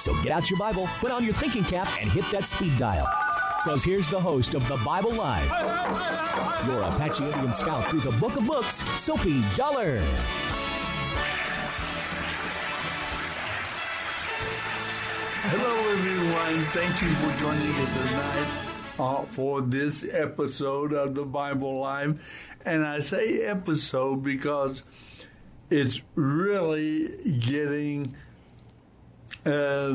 So get out your Bible, put on your thinking cap, and hit that speed dial. Because here's the host of the Bible Live, your Apache Indian scout through the book of books, Soapy Dollar. Hello, everyone. Thank you for joining us tonight uh, for this episode of the Bible Live. And I say episode because it's really getting uh,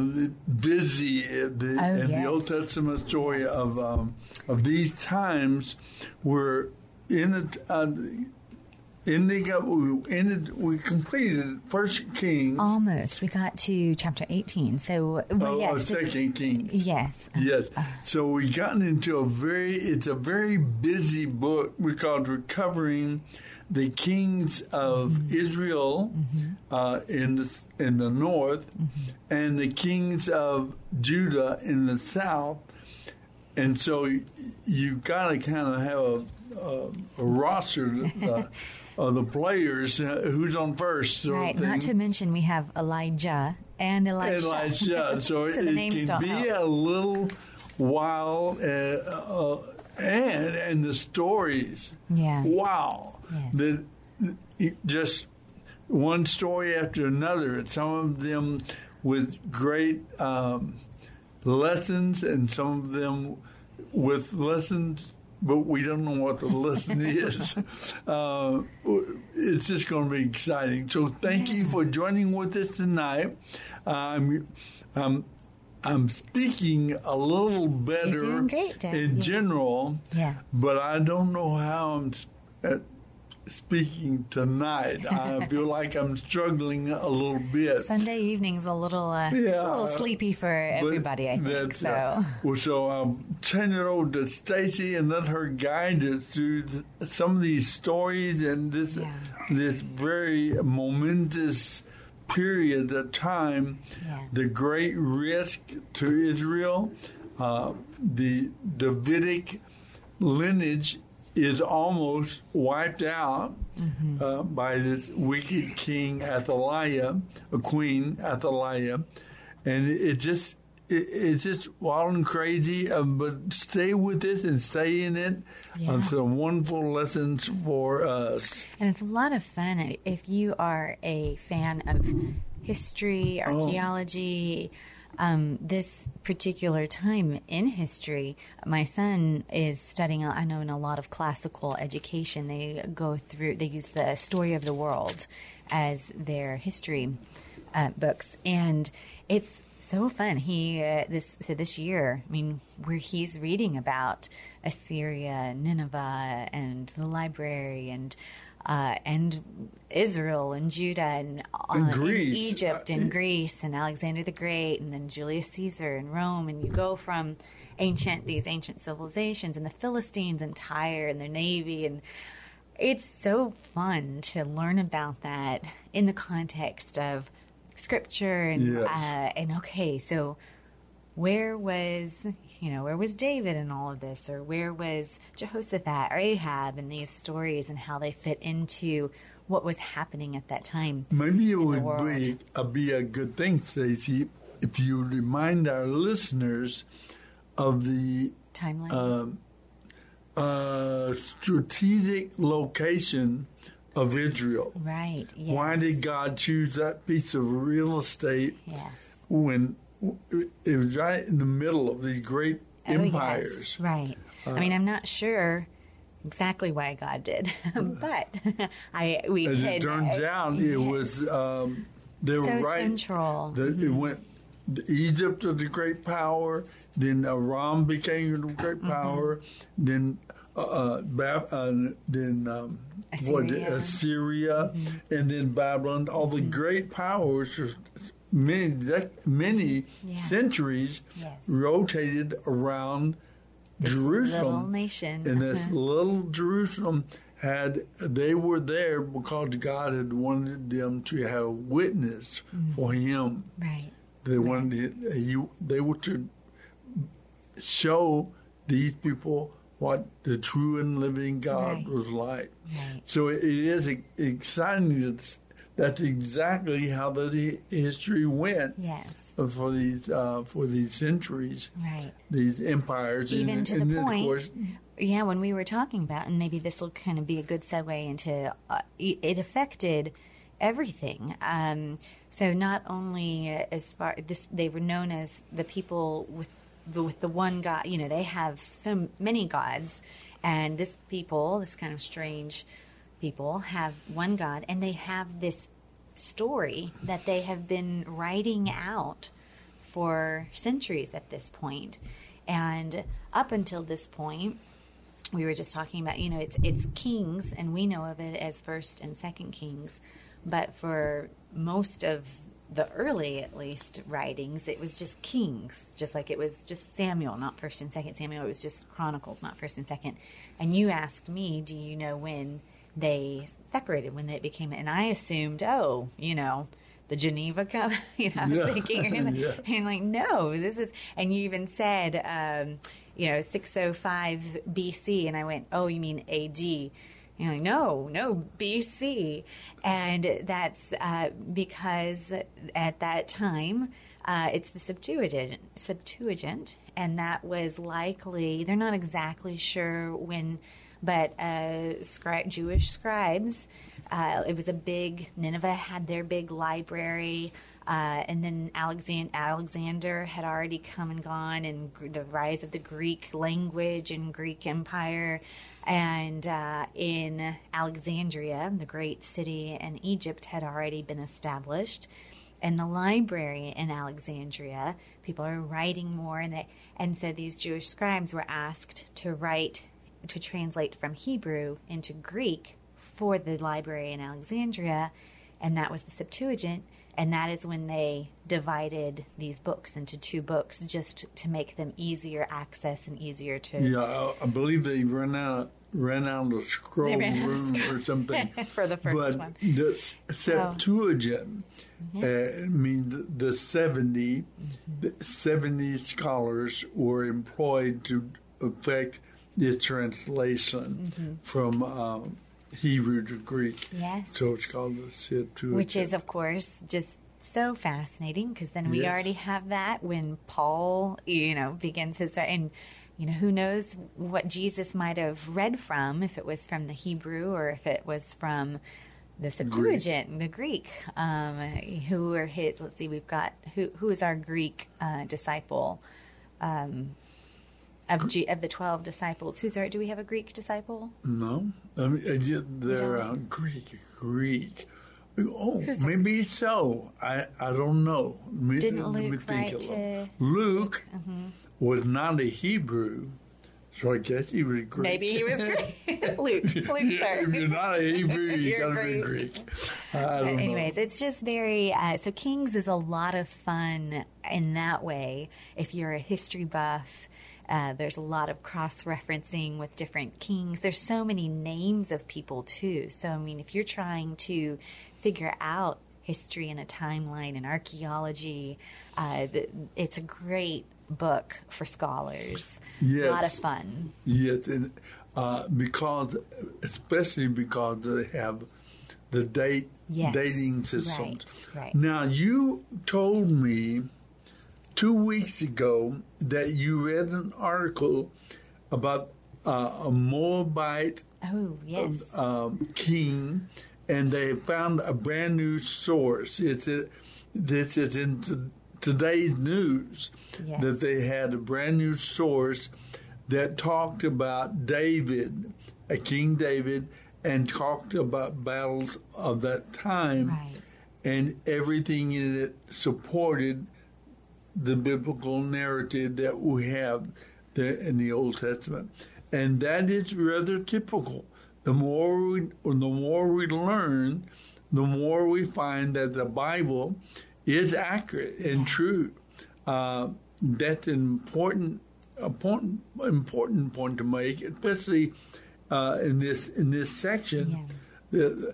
busy in, the, Oh, in yes. the Old Testament story of um, of these times. We're in the uh, in the we ended we completed First Kings. Almost. We got to chapter 18. So, well, Oh, yes. uh, Second Kings. Yes. Yes. So we gotten into a very it's a very busy book We called covering the kings of Israel uh, in the in the north and the kings of Judah in the south. And so you, you got to kind of have a, a, a roster uh, of the players uh, who's on first. Right. Not to mention, we have Elijah and Elisha. Elijah. So, So the it can be help. a little while, uh, uh, and and the stories. Yeah. Wow. Yes. The just one story after another, and some of them with great um, lessons, and some of them with lessons. But we don't know what the lesson is. Uh, it's just going to be exciting. So, thank you for joining with us tonight. Um, um, I'm speaking a little better great, in Yeah. general, Yeah. but I don't know how I'm uh, speaking tonight. I feel like I'm struggling a little bit. Sunday evening's a little, uh, Yeah, a little sleepy for everybody, I think. So, uh, well, so I'll turn it over to Stacy and let her guide us through th- some of these stories and this Yeah. this very momentous period of time. Yeah. The great risk to Israel, uh, the Davidic lineage is almost wiped out Mm-hmm. uh, by this wicked king Athaliah, a queen Athaliah, and it just it's just wild and crazy. Uh, but stay with it and stay in it. Yeah. Uh, some wonderful lessons for us. and it's a lot of fun if you are a fan of history, Oh. archaeology. Um, this particular time in history, my son is studying. I know in a lot of classical education, they go through. They use the story of the world as their history uh, books, and it's so fun. He uh, this this year, I mean, where he's reading about Assyria, Nineveh, and the library, and uh, and Israel and Judah and, uh, And Egypt and Greece and Alexander the Great and then Julius Caesar and Rome and you go from ancient these ancient civilizations and the Philistines and Tyre and their navy and it's so fun to learn about that in the context of scripture and Yes. uh, and okay so where was you know where was David in all of this? Or where was Jehoshaphat or Ahab in these stories and how they fit into what was happening at that time Maybe it would be, uh, be a good thing, Stacey, if you remind our listeners of the timeline? um, uh, strategic location of Israel. Right. Yes. Why did God choose that piece of real estate Yes. when it was right in the middle of these great Oh, yes. empires? Right. I mean, I'm not sure exactly why God did, but I we As can, it turns uh, out, it yes. was um, they were So right. central. The, It went. Egypt was a great power. Then Aram became a great Mm-hmm. power. Then. Uh, uh, uh, then um, what, Assyria. Mm-hmm. And then Babylon. All the great powers, for many dec- many Yeah. centuries, Yes. rotated around Jerusalem. little nation. And this Uh-huh. little Jerusalem had they were there because God had wanted them to have witness for Him. right. They wanted he, they were to show these people what the true and living God Right. was like. Right. So it is exciting. That's, that's exactly how the history went Yes. for these uh, for these centuries, Right. these empires. Even and, to the and then, of point, course, yeah, when we were talking about, and maybe this will kind of be a good segue into, uh, it it affected everything. Um, so not only as far this, they were known as the people with the with the one God. You know, they have so many gods, and this people, this kind of strange people, have one God, and they have this story that they have been writing out for centuries at this point. And up until this point, we were just talking about, you know, it's it's kings, and we know of it as first and second kings, but for most of the early, at least, writings, it was just kings, just like it was just Samuel, not first and second Samuel. It was just Chronicles, not first and second. And you asked me, do you know when they separated, when it became, and I assumed, oh, you know, the Geneva. You know, I was Yeah. thinking, and, Yeah. and like, no, this is, and you even said, um, you know, 605 BC, and I went, oh, you mean AD. You're like, no, no, BC. And that's uh, because at that time, uh, it's the Septuagint, Septuagint, and that was likely, they're not exactly sure when, but uh, scri- Jewish scribes, uh, it was a big, Nineveh had their big library. Uh, and then Alexand- Alexander had already come and gone, and gr- the rise of the Greek language and Greek Empire. And uh, in Alexandria, the great city in Egypt, had already been established. And the library in Alexandria, people are writing more, and they, and so these Jewish scribes were asked to write, to translate from Hebrew into Greek for the library in Alexandria, and that was the Septuagint. And that is when they divided these books into two books just to make them easier access and easier to. Yeah, I, I believe they ran out ran out of scroll ran of room scroll- or something For the first but one. the S- Septuagint uh, means the 70 the 70 scholars were employed to effect the translation from um, Hebrew to Greek. Yes. So it's called the Septuagint. Which is, of course, just so fascinating because then we Yes. already have that when Paul, you know, begins his and you know who knows what Jesus might have read from if it was from the Hebrew or if it was from the Septuagint, the Greek. Um, who are his? Let's see, we've got who who is our Greek uh, disciple um, of G, of the twelve disciples? Who's our? Do we have a Greek disciple? No, I mean, uh, they're uh, Greek. Greek. Oh, Who's a- maybe so. I I don't know. Me- Didn't let me Luke think write a little. to- Mm-hmm. Luke was not a Hebrew, so I guess he was Greek. Maybe he was Greek. Luke, Luke, Yeah, if you're not a Hebrew, you You're gotta be Greek. Greek. I don't Anyways, know. it's just very uh, so. Kings is a lot of fun in that way. If you're a history buff, uh, there's a lot of cross referencing with different kings. There's so many names of people too. So I mean, if you're trying to figure out history and a timeline and archaeology, uh, it's a great book for scholars. A lot of fun. Yes, and uh, because especially because they have the date Yes, dating systems. right, right. Now you told me two weeks ago that you read an article about uh, a Moabite Oh, yes. um, king, and they found a brand new source. It's a, this is in t- today's news Yes. that they had a brand new source that talked about David, a King David, and talked about battles of that time, Right. and everything in it supported the biblical narrative that we have there in the Old Testament, and that is rather typical. The more we, the more we learn, the more we find that the Bible is accurate and true. Uh, that's an important, important, important point to make, especially uh, in this in this section. The-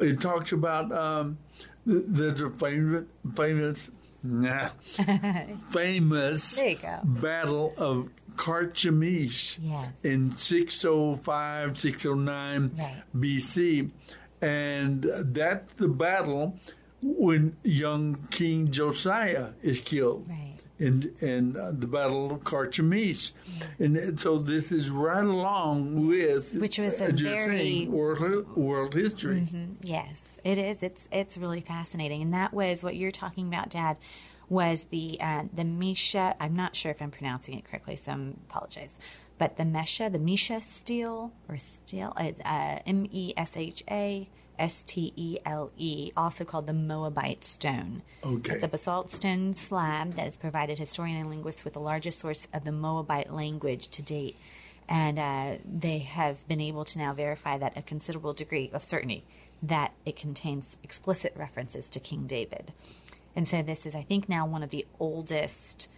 it talks about um, the, the famous, famous, famous There you go. battle of Carchemish Yes. in 605, 609 Right. BC. And that's the battle when young King Josiah is killed Right. in, in uh, the Battle of Carchemish. And, and so this is right along with, Which was a as very- saying, world, world history. Yes, it is. It's it's really fascinating, and that was what you're talking about, Dad. Was the uh, the Misha? I'm not sure if I'm pronouncing it correctly, so I apologize. But the Mesha, the Misha steel or steel, uh, uh, M E S H A S T E L E, also called the Moabite stone. Okay. It's a basalt stone slab that has provided historian and linguists with the largest source of the Moabite language to date. And uh, they have been able to now verify that a considerable degree of certainty that it contains explicit references to King David. And so this is, I think, now one of the oldest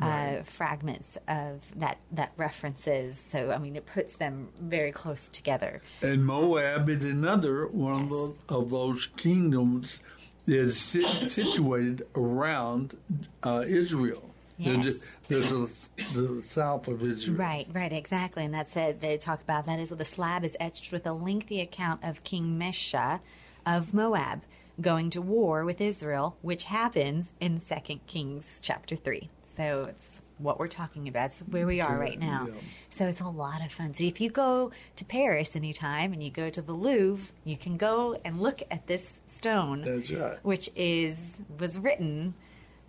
uh, fragments of that that references. So I mean, it puts them very close together. And Moab is another one of, those, of those kingdoms that is situated around uh, Israel. They're Yes. just, they're the, south of Israel. Right, right, exactly. And that's it. They talk about that is the slab is etched with a lengthy account of King Mesha of Moab going to war with Israel, which happens in Second Kings chapter three. So it's what we're talking about. It's where we are right now. Yeah. So it's a lot of fun. So if you go to Paris anytime and you go to the Louvre, you can go and look at this stone right. which is was written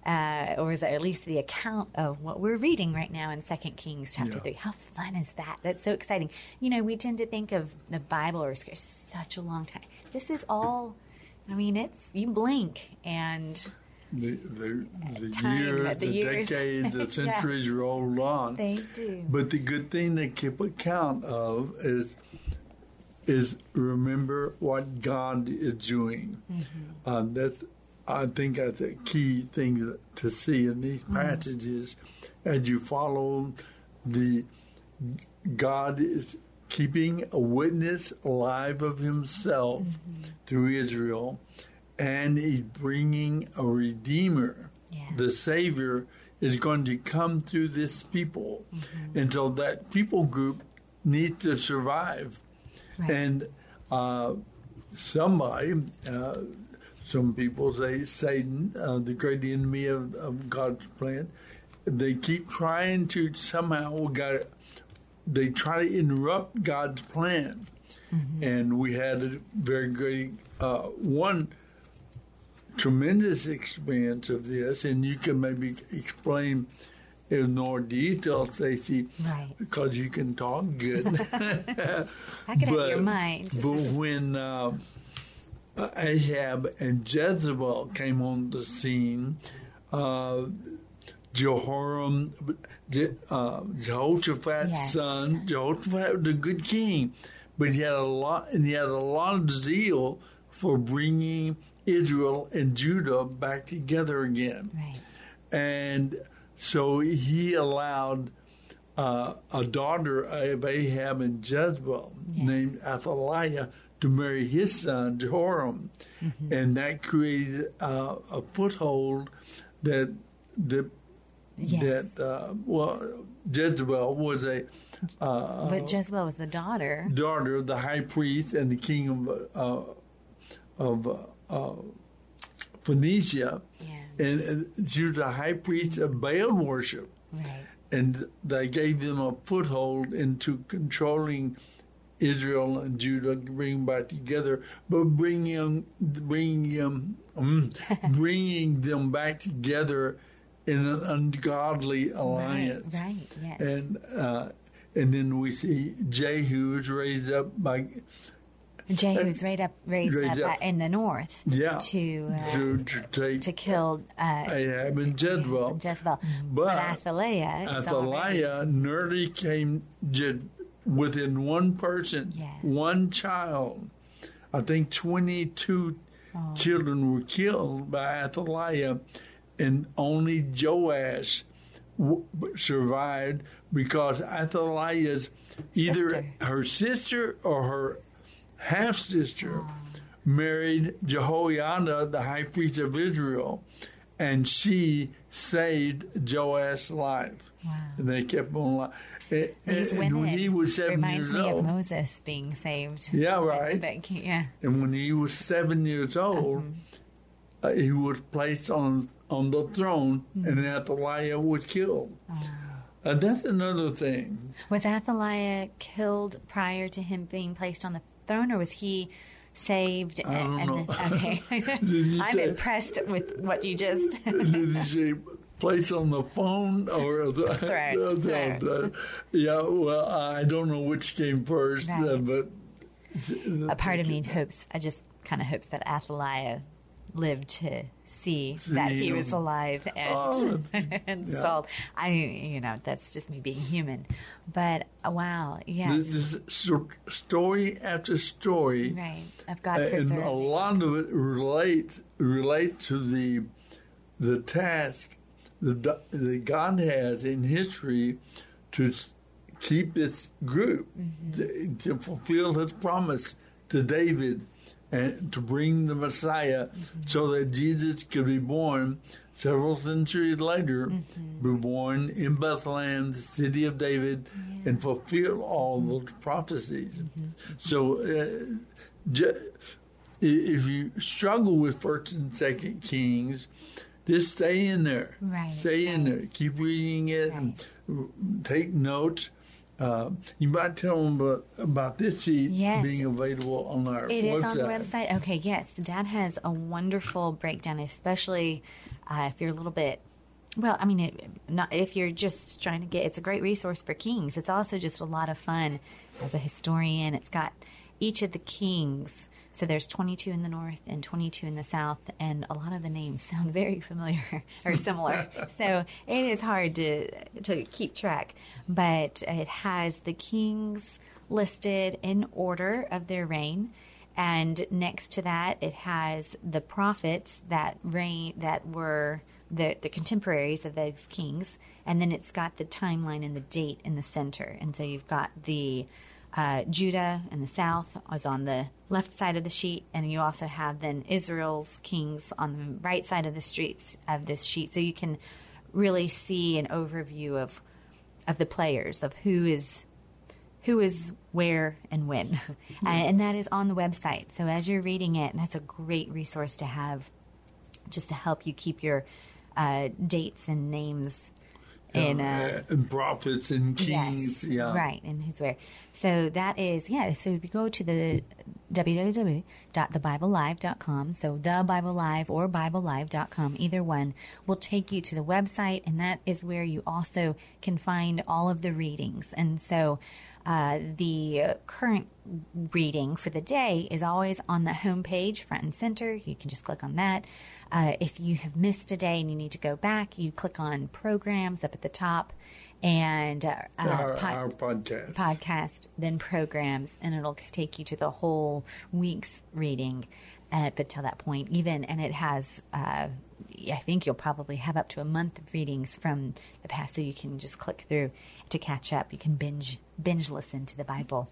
uh, or is it at least the account of what we're reading right now in Second Kings chapter Yeah. three. How fun is that? That's so exciting. You know, we tend to think of the Bible or Scripture such a long time. This is all. I mean, it's you blink and The, the, the, Time, years, the years. decades, the centuries roll on. they do. But the good thing to keep account of is is remember what God is doing. Mm-hmm. Uh, that's I think that's a key thing to see in these Mm-hmm. passages as you follow the God is keeping a witness alive of Himself Mm-hmm. through Israel, and He's bringing a Redeemer, Yeah. the Savior, is going to come through this people, and so that people group needs to survive, Right. and uh, somebody. Uh, some people say Satan, uh, the great enemy of, of God's plan. They keep trying to somehow God, they try to interrupt God's plan. And we had a very great uh, one tremendous experience of this, and you can maybe explain in more detail, Stacy, Right. because you can talk good. I could have your mind. But when uh, Ahab and Jezebel came on the scene, uh, Jehoram, Je- uh, Jehoshaphat's Yes. son, Jehoshaphat was a good king, but he had a lot, and he had a lot of zeal for bringing Israel and Judah back together again Right. and so he allowed uh, a daughter of Ahab and Jezebel named Athaliah to marry his son Jehoram, Mm-hmm. and that created uh, a foothold that that Yes. that uh, well Jezebel was a uh, but Jezebel was the daughter. daughter of the high priest and the king of uh, of uh, uh, Phoenicia, Yeah. and, and she was a high priest of Baal worship, Right. and they gave them a foothold into controlling Israel and Judah, bring them back together, but bringing them, bringing them, um, bringing them back together in an ungodly alliance. Right, right, yes. And uh, and then we see Jehu is raised up by Jehu's raised up, raised, Raised up, up. uh, in the north yeah to, uh, to, to take to kill uh, Ahab and Jezebel. Jezebel. But Athaliah, is already- Athaliah nearly came ju- within one person, one child. I think 22 Oh. children were killed by Athaliah, and only Joash w- survived because Athaliah's either Sister. her sister or her half sister oh. married Jehoiada, the high priest of Israel, and she saved Joash's life. Wow. And they kept on alive. And, These and women when he was seven reminds me of Moses being saved. yeah, right. But, yeah. And when he was seven years old, Uh-huh. uh, he was placed on on the throne, Hmm. and Athaliah was killed. Oh. And that's another thing. Was Athaliah killed prior to him being placed on the throne, or was he saved? I don't and know. then- okay, you I'm say- impressed with what you just. Did he say place on the phone or the, Throne, the- throne. the- yeah? Well, I don't know which came first, uh, Right. but a part of me hopes, I just kind of hopes that Athaliah lived to see that he was alive and Oh, installed. I, you know, that's just me being human. But uh, wow, yeah, this is story after story. right. Of God and a lot of it relates relates to the the task that that God has in history to keep this group Mm-hmm. to, to fulfill His promise to David and to bring the Messiah, Mm-hmm. so that Jesus could be born. Several centuries later, Mm-hmm. be born in Bethlehem, the city of David, and fulfill all those prophecies. Mm-hmm. So, uh, ju- if you struggle with First and Second Kings, just stay in there. Right, Stay in there. Keep reading it and take notes. Uh, you might tell them about, about this sheet Yes. being available on our It is website. on the website. Okay, yes. The dad has a wonderful breakdown, especially uh, if you're a little bit. Well, I mean, it, not if you're just trying to get. It's a great resource for kings. It's also just a lot of fun as a historian. It's got each of the kings. So there's 22 in the north and 22 in the south, and a lot of the names sound very familiar or similar. so it is hard to to keep track, but it has the kings listed in order of their reign. And next to that, it has the prophets that reign that were the the contemporaries of those kings, and then it's got the timeline and the date in the center. And so you've got the uh, Judah in the south is on the left side of the sheet, and you also have then Israel's kings on the right side of the streets of this sheet. So you can really see an overview of of the players of who is who is where and when. and that is on the website. So as you're reading it, that's a great resource to have just to help you keep your uh, dates and names in. Uh, and prophets and kings. Yes, yeah. right, and who's where. So that is, yeah, so if you go to the www.thebiblelive.com, so the Bible Live or BibleLive.com, either one will take you to the website, and that is where you also can find all of the readings. And so uh, the current reading for the day is always on the homepage, front and center. You can just click on that. Uh, if you have missed a day and you need to go back, you click on programs up at the top and uh, uh, Our, pod- our podcast. podcast, then programs, and it'll take you to the whole week's reading up until that point, even. And it has, uh, I think you'll probably have up to a month of readings from the past, so you can just click through to catch up. You can binge binge listen to the Bible.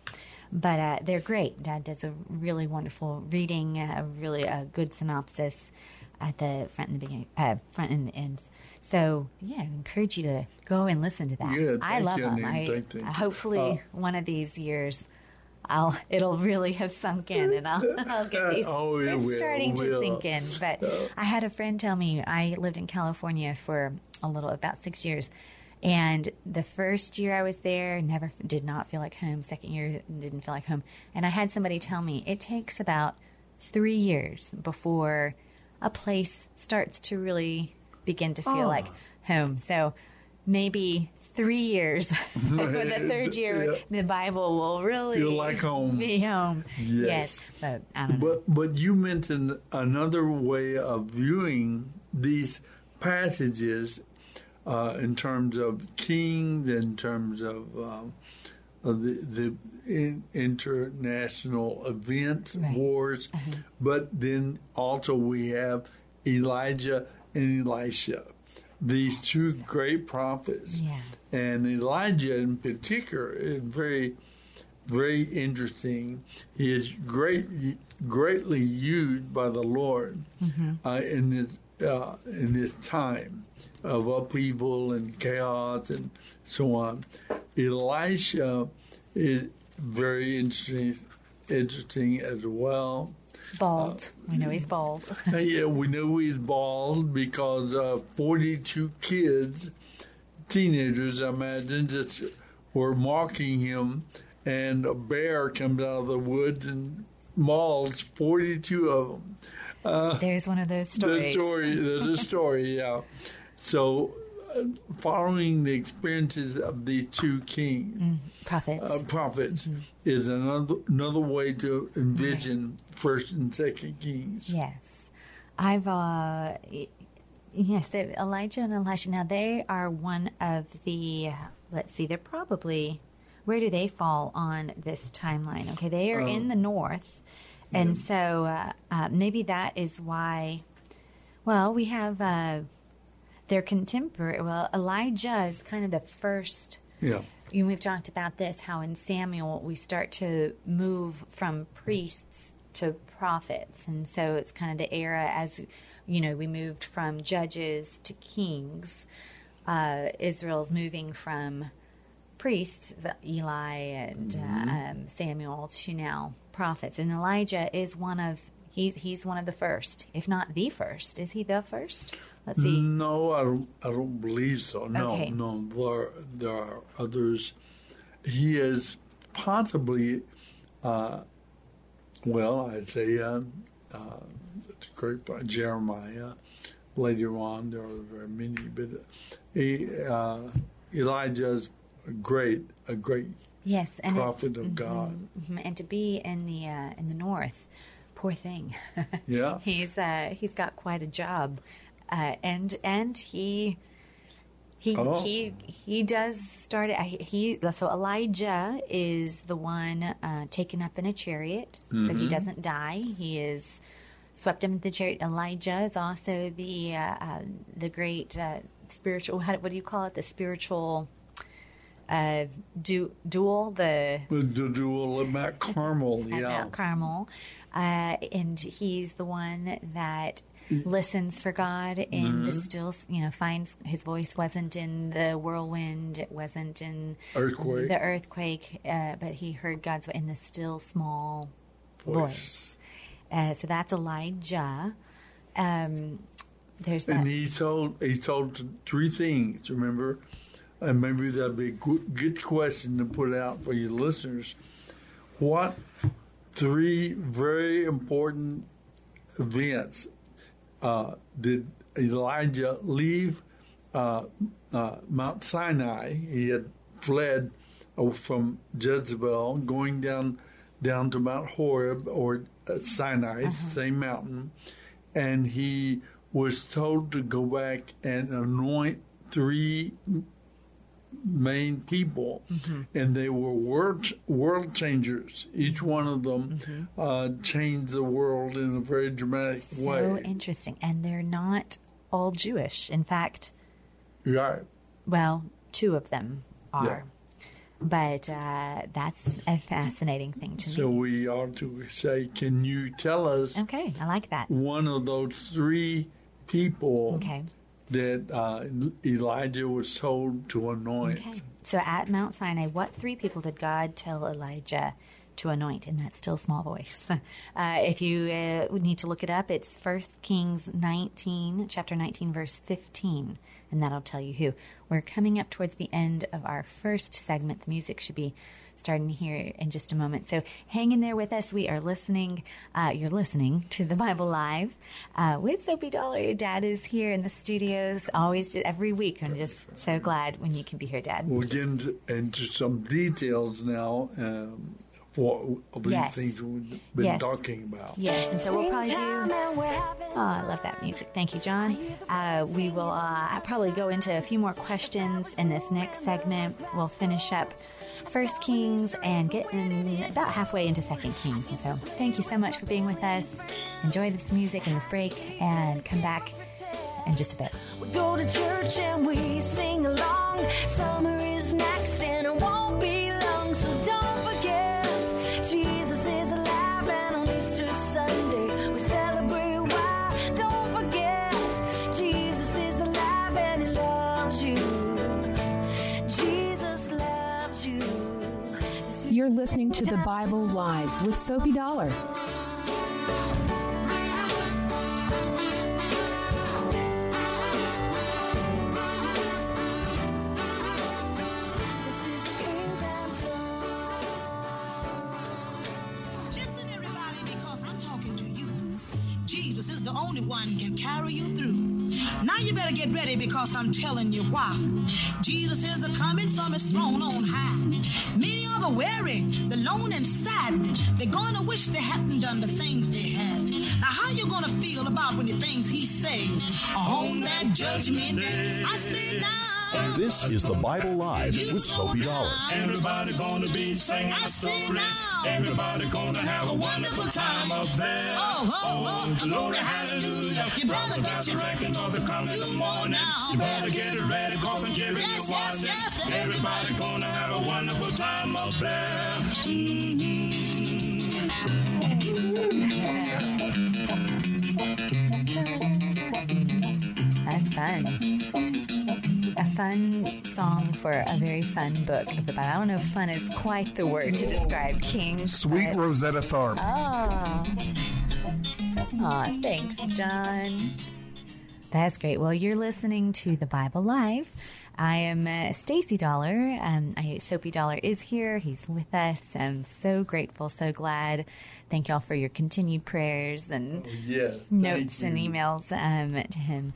But uh, they're great. Dad does a really wonderful reading, a really a good synopsis at the front and the beginning, uh, front and the ends. So yeah, I encourage you to go and listen to that. Yeah, I love you, them. I, Thank you. hopefully Uh, one of these years, I'll it'll really have sunk in, and I'll, I'll get these. Oh, it it's will, starting to sink in. But I had a friend tell me I lived in California for a little about six years, And the first year I was there, never did not feel like home. Second year, didn't feel like home. And I had somebody tell me it takes about three years before a place starts to really begin to feel Oh. like home. So maybe three years for the third year, Yeah. the Bible will really Feel like home. Be home. Yes. but I don't. But but you mentioned another way of viewing these passages uh, in terms of kings, in terms of, um, of the, the in, international events, Right. wars, but then also we have Elijah and Elisha, these two great prophets. Yeah. And Elijah, in particular, is very, very interesting. He is great, greatly used by the Lord uh, in this uh, in this time of upheaval and chaos and so on. Elisha is very interesting, interesting as well. bald. we know he's bald. Uh, yeah, we know he's bald because uh, 42 kids, teenagers, I imagine, just were mocking him, and a bear comes out of the woods and mauls 42 of them. There's one of those stories. The story, there's a story, yeah. So, uh, following the experiences of these two kings, Prophets. uh, prophets, is another another way to envision First and Second Kings. Yes. I've, uh, yes, Elijah and Elisha. Now, they are one of the, let's see, they're probably, where do they fall on this timeline? Okay, they are in the north. And so uh, uh, maybe that is why, well, we have uh, their contemporary. Well, Elijah is kind of the first Yeah. you we've talked about this how in Samuel we start to move from priests to prophets. And so it's kind of the era as you know we moved from judges to kings. Uh, Israel's moving from priests Eli and uh, um, Samuel to now prophets. And Elijah is one of he's he's one of the first if not the first. Is he the first let's see No, I don't. I don't believe so. No, Okay. no. There, there are others. He is possibly, uh, well, I'd say, uh, uh, great Jeremiah. Later on, there are very many, but he, uh, Elijah's a great, a great yes and it- prophet of God. Mhm, and to be in the uh, in the north, poor thing. Yeah. he's uh, he's got quite a job, uh, and and he he Oh. he he does start. I- He so Elijah is the one uh, taken up in a chariot, so Mm-hmm. he doesn't die. He is swept into the chariot. Elijah is also the uh, uh, the great uh, spiritual. How, what do you call it? The spiritual. Uh, du- duel the the duel at Mount Carmel, at yeah. Mount Carmel, uh, and he's the one that listens for God in the still, you know, finds his voice wasn't in the whirlwind, it wasn't in Earthquake. the earthquake, uh, but he heard God's in the still small voice. Uh, so that's Elijah. Um, there's that. And he told he told three things. Remember, and maybe that'd be a good, good question to put out for your listeners. What three very important events uh, did Elijah leave uh, uh, Mount Sinai? He had fled uh, from Jezebel, going down down to Mount Horeb or uh, Sinai, the same mountain, and he was told to go back and anoint three main people, and they were world world changers. Each one of them uh, changed the world in a very dramatic so way. So interesting. And they're not all Jewish. In fact, Right. well, two of them are. Yeah. But uh, that's a fascinating thing to So me. So we ought to say, can you tell us Okay, I like that. one of those three people Okay. That uh, Elijah was told to anoint? Okay. So at Mount Sinai, what three people did God tell Elijah to anoint in that still small voice. Uh, if you uh, need to look it up, it's First Kings 19, chapter 19, verse 15, and that'll tell you who. We're coming up towards the end of our first segment. The music should be starting here in just a moment. So hang in there with us. We are listening. Uh, you're listening to the Bible Live uh, with Soapy Dollar. Your dad is here in the studios always, every week. I'm just so glad when you can be here, Dad. We'll get into, into some details now. Um, for these Yes. things we've been Yes. talking about. Yes, and so we'll probably do. Oh, I love that music. Thank you, John. Uh, we will uh, probably go into a few more questions in this next segment. We'll finish up First Kings and get in about halfway into Second Kings. And so, thank you so much for being with us. Enjoy this music and this break, and come back in just a bit. We go to church and we sing along. Summer is next and it won't be long, so don't forget Jesus You're listening to the Bible Live with Soapy Dollar. Listen, everybody, because I'm talking to you. Jesus is the only one can carry you through. Now you better get ready because I'm telling you why. Jesus is the coming from his throne on high. Many are weary, the lone and sad. They're gonna wish they hadn't done the things they had. Now how you gonna feel about when the things he say on oh, that judgment day? I say now. This is the Bible Live with Soapy Dollar. Everybody gonna be singing I a say story. now. Everybody gonna have a wonderful time up there. Oh, oh, oh, glory, hallelujah. You better get your- record of the coming in the morning. now. You better get it ready, cause I'm giving Yes, you yes, warning. yes. Everybody gonna have a wonderful time up there. Mhm. That's fun. A fun song for a very fun book of the Bible. I don't know if fun is quite the word to describe Kings. Sweet but- Rosetta Tharpe. Oh. Aw, thanks, John. That's great. Well, you're listening to the Bible Live. I am uh, Stacy Dollar. Um, I, Soapy Dollar is here. He's with us. I'm so grateful, so glad. Thank y'all for your continued prayers and Yes. thank notes and you. emails um, to him.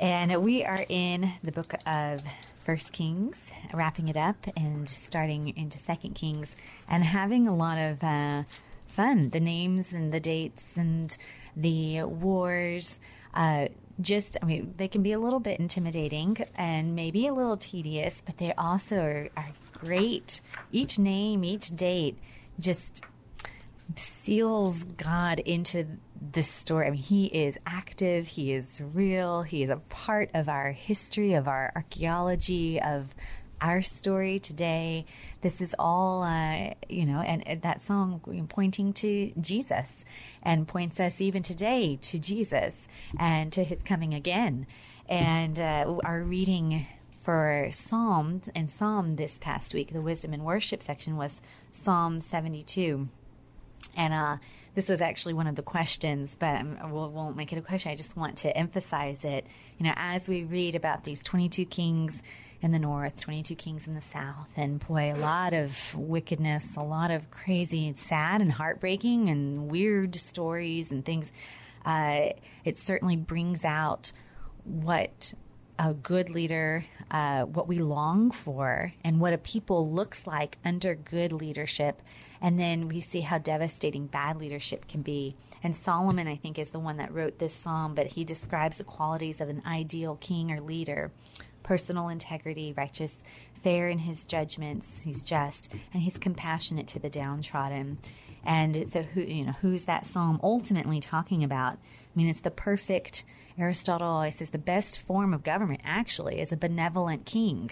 And we are in the book of First Kings, wrapping it up and starting into Second Kings, and having a lot of uh, fun. The names and the dates and the wars. Uh, just, I mean, they can be a little bit intimidating and maybe a little tedious, but they also are, are great. Each name, each date, just seals God into this story. I mean, He is active, He is real, He is a part of our history, of our archaeology, of our story today. This is all, uh, you know, and, and that song pointing to Jesus and points us even today to Jesus and to His coming again. And uh, our reading for Psalms and Psalm this past week, the wisdom and worship section was Psalm 72. And uh, this was actually one of the questions, but um, we won't make it a question. I just want to emphasize it. You know, as we read about these 22 kings in the north, 22 kings in the south, and boy, a lot of wickedness, a lot of crazy, and sad, and heartbreaking, and weird stories and things. Uh, it certainly brings out what a good leader, uh, what we long for, and what a people looks like under good leadership. And then we see how devastating bad leadership can be. And Solomon, I think, is the one that wrote this psalm, but he describes the qualities of an ideal king or leader personal integrity, righteous, fair in his judgments, he's just, and he's compassionate to the downtrodden. And so, who you know, who's that psalm ultimately talking about? I mean, it's the perfect. Aristotle always says the best form of government actually is a benevolent king,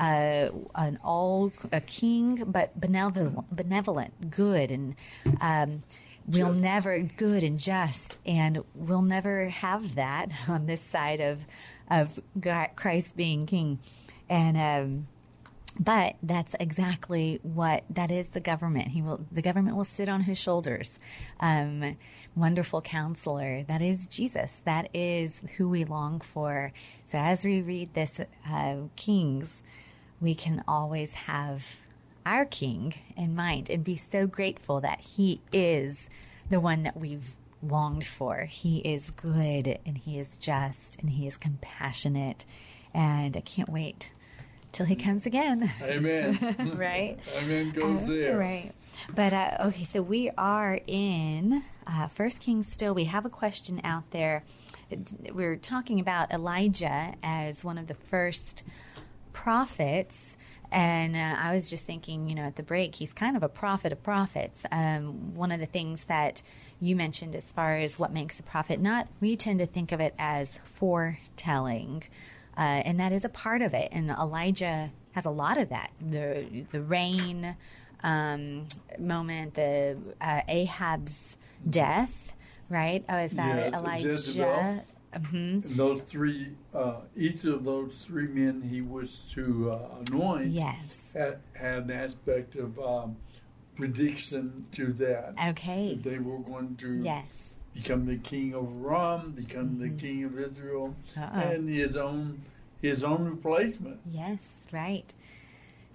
uh, an all a king, but benevolent, benevolent, good, and um, we'll never good and just, and we'll never have that on this side of of God, Christ being king, and. Um, but that's exactly what that is the government. He will the government will sit on his shoulders. Um, wonderful counselor that is jesus that is who we long for so as we read this uh, kings we can always have our king in mind and be so grateful that he is the one that we've longed for he is good and he is just and he is compassionate and i can't wait till he comes again. Amen. right? Amen goes Uh, there. Right. But uh, okay, so we are in uh, First Kings still. We have a question out there. We're talking about Elijah as one of the first prophets. And uh, I was just thinking, you know, at the break, he's kind of a prophet of prophets. Um, one of the things that you mentioned as far as what makes a prophet, not we tend to think of it as foretelling. Uh, and that is a part of it. And Elijah has a lot of that. The the rain um, moment, the uh, Ahab's death, right? Oh, is that Yes, Elijah? Jezebel. hmm And those three, uh, each of those three men he was to uh, anoint Yes. had, had an aspect of um, prediction to that. Okay. That they were going to Yes. become the king of Ram, become the king of Israel, Uh-uh. and his own his own replacement. Yes, right.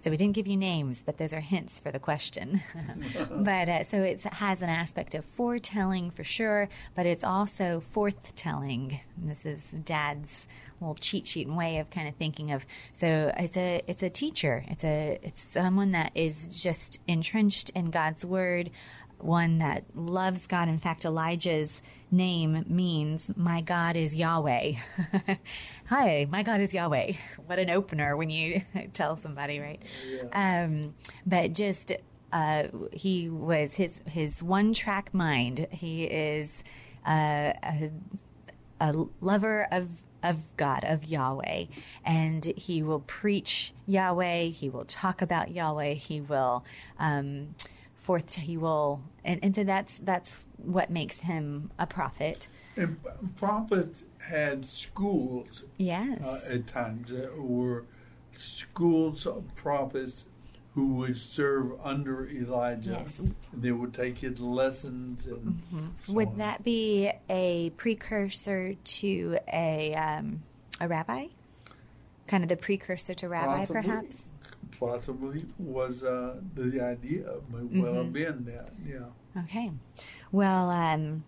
So we didn't give you names, but those are hints for the question. but uh, so it has an aspect of foretelling for sure, but it's also forthtelling. This is Dad's little cheat sheet and way of kind of thinking of. So it's a it's a teacher. It's a it's someone that is just entrenched in God's word, one that loves God. In fact, Elijah's name means "My God is Yahweh." Hi, my God is Yahweh. What an opener when you tell somebody, right? Um, but just uh, he was his his one track mind. He is uh, a, a lover of of God, of Yahweh, and he will preach Yahweh. He will talk about Yahweh. He will um, forth. He will, and, and so that's that's what makes him a prophet. And prophets had schools Yes. uh, at times that were schools of prophets who would serve under Elijah. Yes. They would take his lessons and so Would on. that be a precursor to a um, a rabbi? Kind of the precursor to rabbi, Possibly. perhaps. Possibly was uh, the idea may well have been that. Yeah. Okay. Well, um,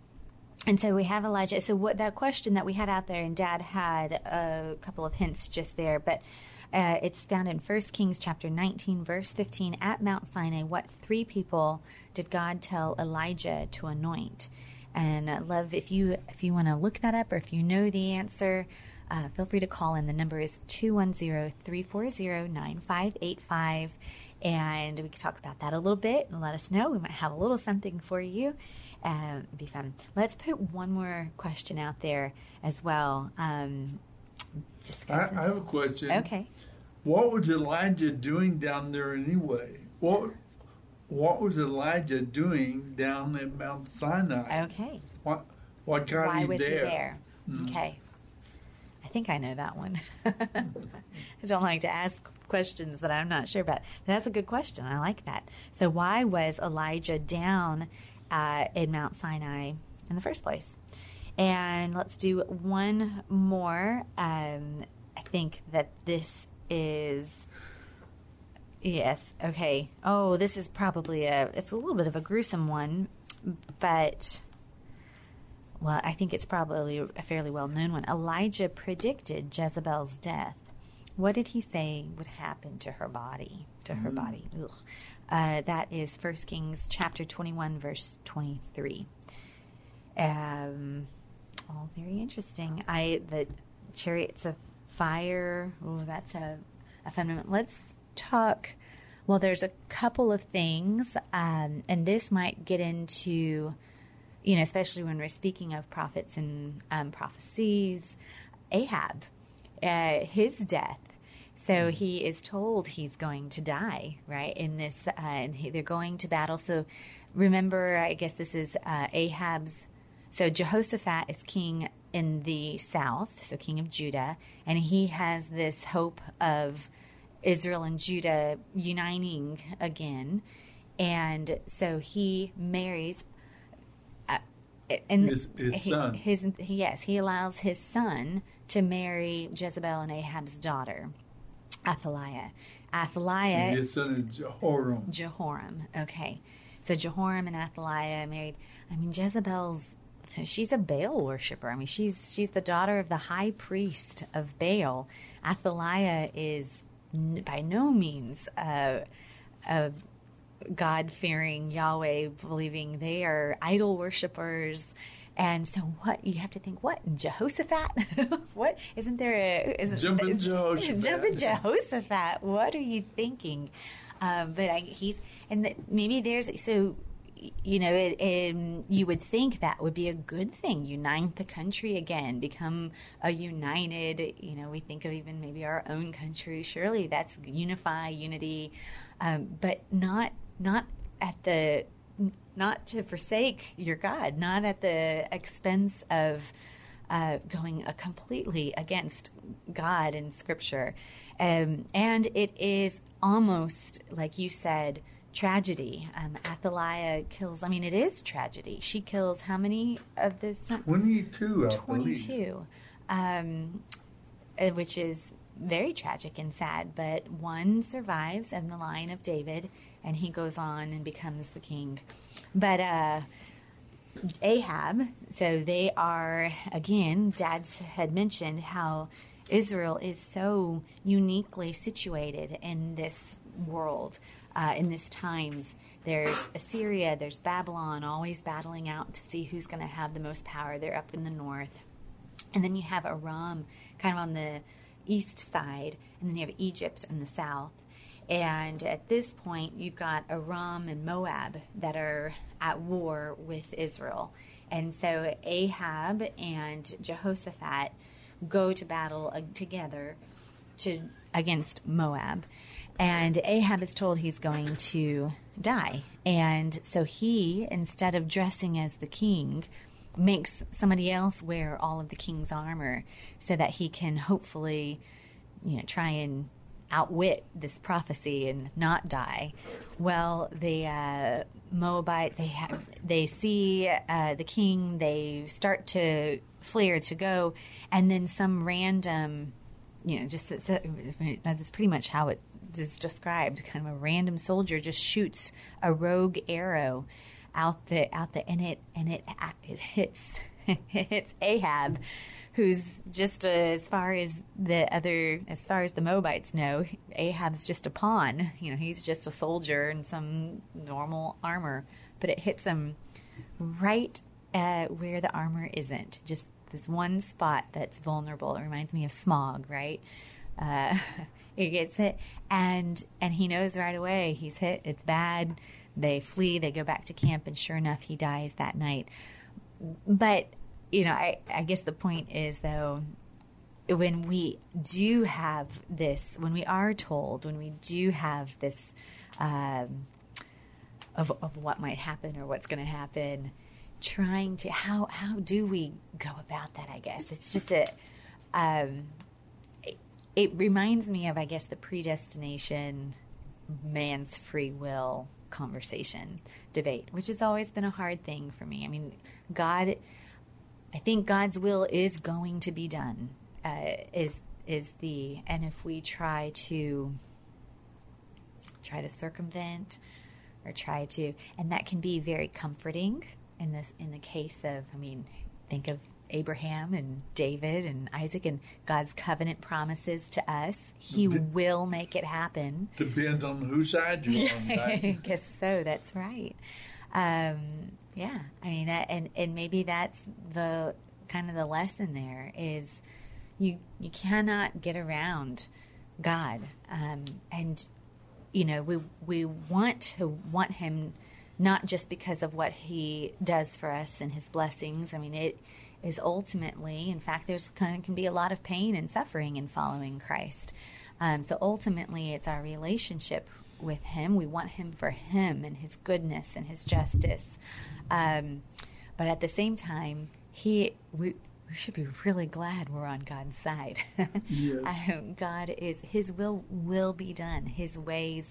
and so we have Elijah. So what that question that we had out there, and Dad had a couple of hints just there, but uh, it's found in 1 Kings chapter 19, verse 15. At Mount Sinai, what three people did God tell Elijah to anoint? And uh, love, if you if you want to look that up, or if you know the answer, uh, feel free to call in. The number is 210-340-9585. And we can talk about that a little bit and let us know. We might have a little something for you. Um, it'd be fun. Let's put one more question out there as well. Um, just I, I have a question. Okay. What was Elijah doing down there anyway? What What was Elijah doing down at Mount Sinai? Okay. What What got Why was there? he there? Mm. Okay. I think I know that one. I don't like to ask questions that I'm not sure about. That's a good question. I like that. So, why was Elijah down uh, in Mount Sinai in the first place? And let's do one more. Um, I think that this is. Yes. Okay. Oh, this is probably a. It's a little bit of a gruesome one, but well, I think it's probably a fairly well known one. Elijah predicted Jezebel's death. What did he say would happen to her body? To her Mm. body. Ugh. Uh, that is 1 Kings chapter 21, verse 23. Um, all very interesting. I the chariots of fire. Oh, that's a, a fun moment. Let's talk. Well, there's a couple of things, um, and this might get into, you know, especially when we're speaking of prophets and um, prophecies. Ahab, uh, his death. So he is told he's going to die, right? In this, uh, and he, they're going to battle. So remember, I guess this is uh, Ahab's. So Jehoshaphat is king in the south, so king of Judah, and he has this hope of Israel and Judah uniting again, and so he marries. And His- his he- son. his yes, he allows his son to marry Jezebel and Ahab's daughter, Athaliah. Athaliah His son is Jehoram. Jehoram. Okay. So Jehoram and Athaliah married. I mean, Jezebel's. She's a Baal worshiper. I mean, she's she's the daughter of the high priest of Baal. Athaliah is n- by no means uh, a God fearing Yahweh believing. They are idol worshippers. And so, what you have to think? What Jehoshaphat? what isn't there a isn't, Jumping Jehoshaphat. Jumping Jehoshaphat. What are you thinking? Um, but I, he's and the, maybe there's so you know it, um, you would think that would be a good thing. Unite the country again, become a united. You know, we think of even maybe our own country. Surely that's unify, unity, um, but not not at the not to forsake your God, not at the expense of uh, going uh, completely against God and Scripture. Um, and it is almost, like you said, tragedy. Um, Athaliah kills, I mean, it is tragedy. She kills how many of the sons? 22, 22. Um, uh, which is very tragic and sad. But one survives in the line of David, and he goes on and becomes the king. But uh, Ahab, so they are, again, Dad's had mentioned how Israel is so uniquely situated in this world, uh, in this times. There's Assyria, there's Babylon, always battling out to see who's going to have the most power. They're up in the north. And then you have Aram kind of on the east side, and then you have Egypt in the south. And at this point, you've got Aram and Moab that are at war with Israel. And so Ahab and Jehoshaphat go to battle together to against Moab. And Ahab is told he's going to die. And so he, instead of dressing as the king, makes somebody else wear all of the king's armor so that he can hopefully, you know, try and outwit this prophecy and not die. Well, the uh, Moabite they ha- they see uh, the king, they start to flee or to go, and then some random, you know, just that's, that's pretty much how it is described. Kind of a random soldier just shoots a rogue arrow out the out the and it and it it hits it hits Ahab, who's just uh, as far as the other as far as the Moabites know, Ahab's just a pawn. You know, he's just a soldier in some normal armor, but it hits him right uh, where the armor isn't. Just this one spot that's vulnerable. It reminds me of Smaug, right? Uh, it gets hit, and and he knows right away he's hit. It's bad. They flee. They go back to camp, and sure enough, he dies that night. But you know, I, I guess the point is though, when we do have this, when we are told, when we do have this um, of of what might happen or what's going to happen, trying to how how do we go about that? I guess it's just a. Um, it, it reminds me of, I guess, the predestination, man's free will conversation debate, which has always been a hard thing for me. I mean, God, I think God's will is going to be done. Uh, is is the and if we try to try to circumvent or try to and that can be very comforting in this in the case of I mean think of Abraham and David and Isaac and God's covenant promises to us. He will make it happen. Depends on whose side you're on. I guess so. That's right. Um, yeah, I mean, that, and and maybe that's the kind of the lesson there is you you cannot get around God, um, and you know we we want to want Him not just because of what He does for us and His blessings. I mean, it is ultimately, in fact, there's kind of, can be a lot of pain and suffering in following Christ. Um, so ultimately, it's our relationship with Him. We want Him for Him and His goodness and His justice. Um, but at the same time, He we we should be really glad we're on God's side. Yes. Um, God is His will will be done. His ways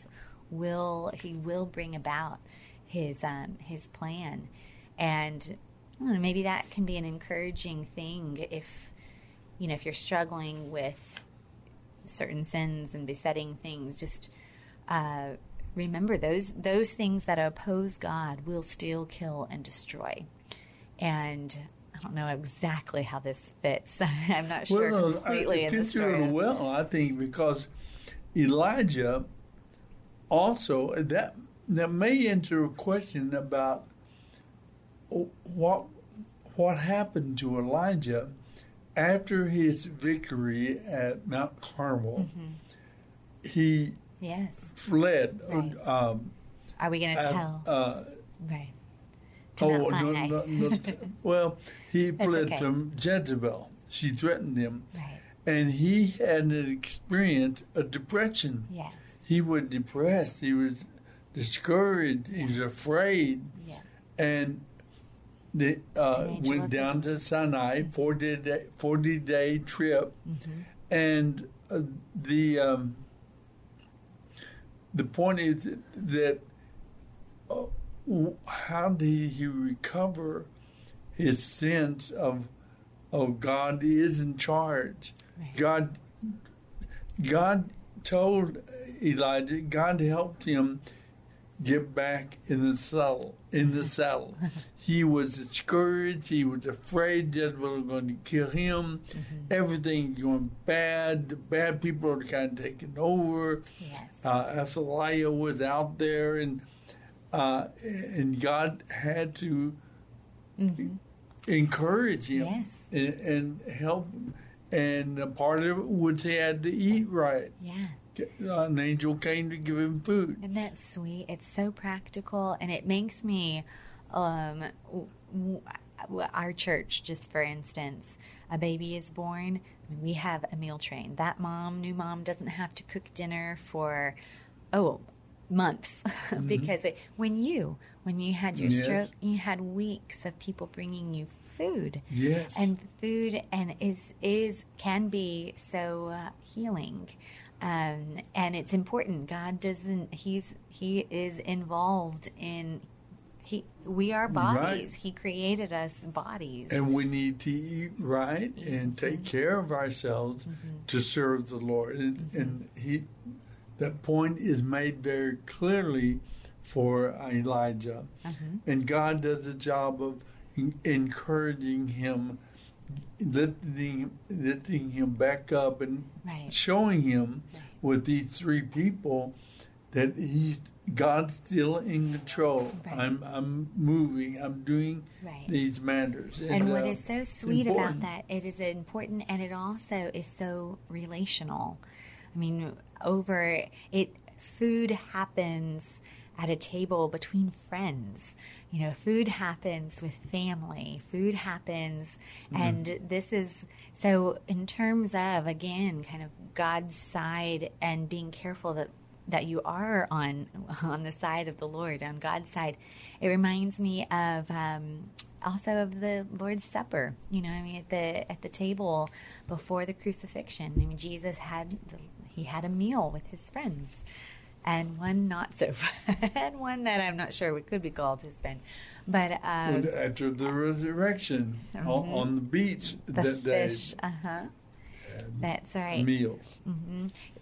will He will bring about His um, His plan, and I don't know, maybe that can be an encouraging thing if you know if you're struggling with certain sins and besetting things. Just uh, remember those those things that oppose God will still kill, and destroy. And I don't know exactly how this fits. I'm not sure well, no, completely I, in the it fits really story. well, I think, because Elijah also that that may enter a question about what what happened to Elijah after his victory at Mount Carmel. Mm-hmm. He Yes. fled. Right. Um, Are we going to uh, tell? uh, right. To oh, no, no, no, well, he fled okay. from Jezebel. She threatened him. Right. And he had an experience of depression. Yes. He was depressed. He was discouraged. He was afraid. Yeah. And they uh, An went down to Sinai, 40 day, 40 day trip. Mm-hmm. And uh, the um, the point is that uh, how did he recover his sense of of God is in charge? God God told Elijah, God helped him get back in the saddle. In the saddle, he was discouraged. He was afraid that we were going to kill him. Everything going bad. Bad people are kind of taking over. Yes. Uh, Athaliah was out there, and uh, and God had to encourage him Yes. and, and help him. And a part of it was he had to eat right. Yeah. An angel came to give him food. Isn't that sweet? It's so practical, and it makes me, um, w- w- our church, just for instance, a baby is born, we have a meal train. That mom, new mom, doesn't have to cook dinner for, oh, months because it, when you when you had your Yes. stroke, you had weeks of people bringing you food. Yes. and food and is is can be so uh, healing um, and it's important. God doesn't he's he is involved in he we are bodies. Right. he created us bodies. And we need to eat right and take mm-hmm. care of ourselves mm-hmm. to serve the Lord. And, mm-hmm. and he, that point is made very clearly for Elijah. And God does a job of encouraging him, lifting, lifting him back up, and Right. showing him with these three people that he God's still in control. Right. I'm I'm moving. I'm doing Right. these matters. and what uh, is so sweet important. about that it is important and it also is so relational i mean over it food happens at a table between friends you know food happens with family food happens and this is so in terms of again kind of god's side and being careful that that you are on on the side of the Lord, on God's side. It reminds me of um, also of the Lord's Supper. You know, I mean, at the at the table before the crucifixion. I mean, Jesus had the, he had a meal with his friends, and one not so, and one that I'm not sure we could be called his friend, but um, after the resurrection on, on the beach the that day, fish. Uh huh. That's right. meal.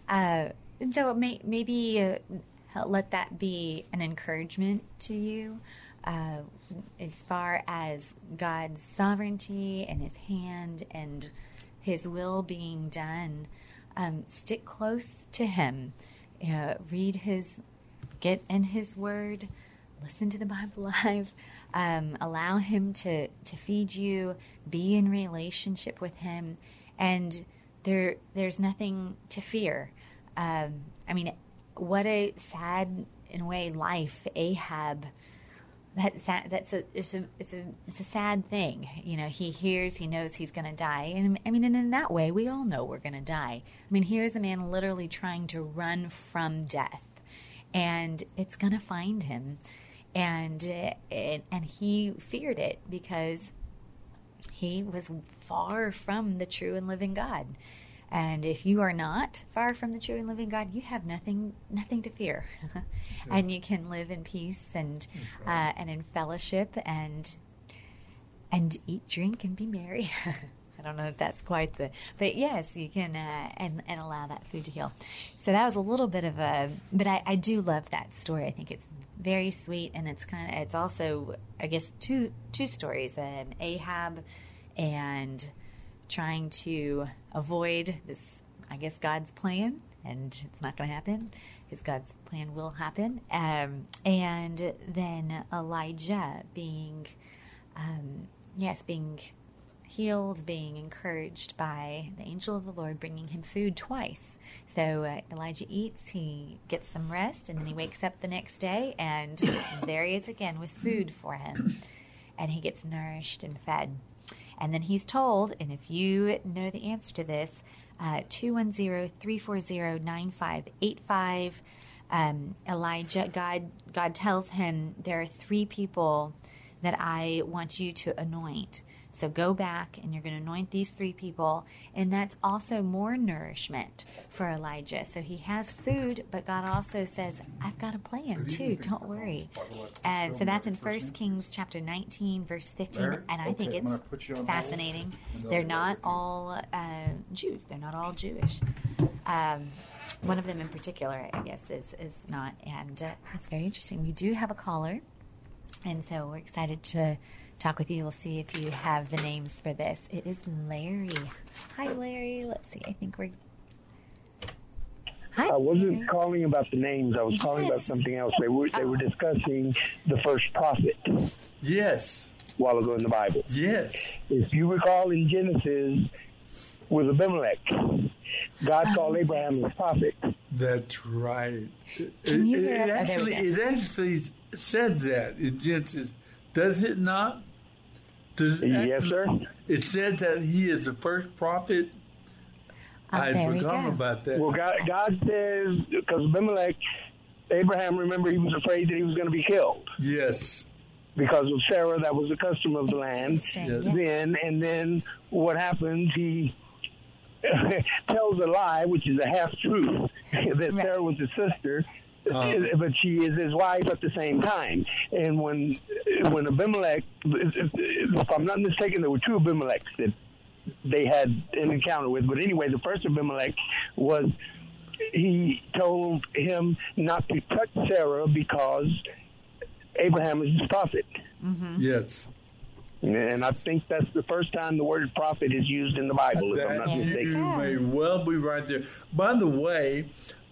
Uh, and so may, maybe uh, let that be an encouragement to you uh, as far as God's sovereignty and His hand and His will being done. Um, stick close to Him. Uh, read His, get in His Word, listen to the Bible Live. Um, allow Him to to feed you. Be in relationship with Him, and there there's nothing to fear. Um, I mean, what a sad, in a way, life Ahab. That sad, that's a it's a it's a it's a sad thing. You know, he hears, he knows he's going to die, and I mean, and in that way, we all know we're going to die. I mean, here's a man literally trying to run from death, and it's going to find him, and and, and he feared it because he was far from the true and living God. And if you are not far from the true and living God, you have nothing nothing to fear, and you can live in peace and uh, and in fellowship and and eat, drink, and be merry. I don't know if that's quite the, but yes, you can uh, and and allow that food to heal. So that was a little bit of a, but I, I do love that story. I think it's very sweet, and it's kind of it's also I guess two two stories: um, Ahab and trying to avoid this. I guess God's plan, and it's not going to happen. His God's plan will happen, um, and then Elijah being, um, yes, being healed, being encouraged by the angel of the Lord bringing him food twice. So uh, Elijah eats, he gets some rest, and then he wakes up the next day, and there he is again with food for him. And he gets nourished and fed. And then he's told, and if you know the answer to this, uh, 210 340 9585. Um, Elijah, God, God tells him, There are three people that I want you to anoint. So go back and you're going to anoint these three people. And that's also more nourishment for Elijah. So he has food, but God also says, I've got a plan too. Don't worry. And so that's in 1 Kings chapter 19, verse 15. And I think Okay, I'm gonna put it's you on hold, fascinating. They're not all uh, Jews, they're not all Jewish. Um, one of them in particular, I guess, is, is not. And uh, it's very interesting. We do have a caller. And so we're excited to talk with you. We'll see if you have the names for this. It is Larry. Hi, Larry. Let's see. I think we're. Hi. I wasn't calling about the names. I was calling about something else. They were they were oh. discussing the first prophet. Yes. While ago in the Bible. Yes. If you recall in Genesis with Abimelech, God oh, called Abraham his prophet. That's right. It, Can you it- hear it us? Oh, actually, it actually said that in Genesis, does it not? Does it Yes, sir. It said that he is the first prophet. I'd there we forgotten go. about that. Well, God, God says because Abimelech, Abraham, remember he was afraid that he was going to be killed. Yes. Because of Sarah, that was the custom of the land. Yes. Then and then what happens? He tells a lie, which is a half truth, that Sarah was his sister. but she is his wife at the same time. And when when Abimelech, if I'm not mistaken, there were two Abimelechs that they had an encounter with. But anyway, the first Abimelech was he told him not to touch Sarah because Abraham is his prophet. Yes. And I think that's the first time the word prophet is used in the Bible, if I'm That not you may well be right there. By the way,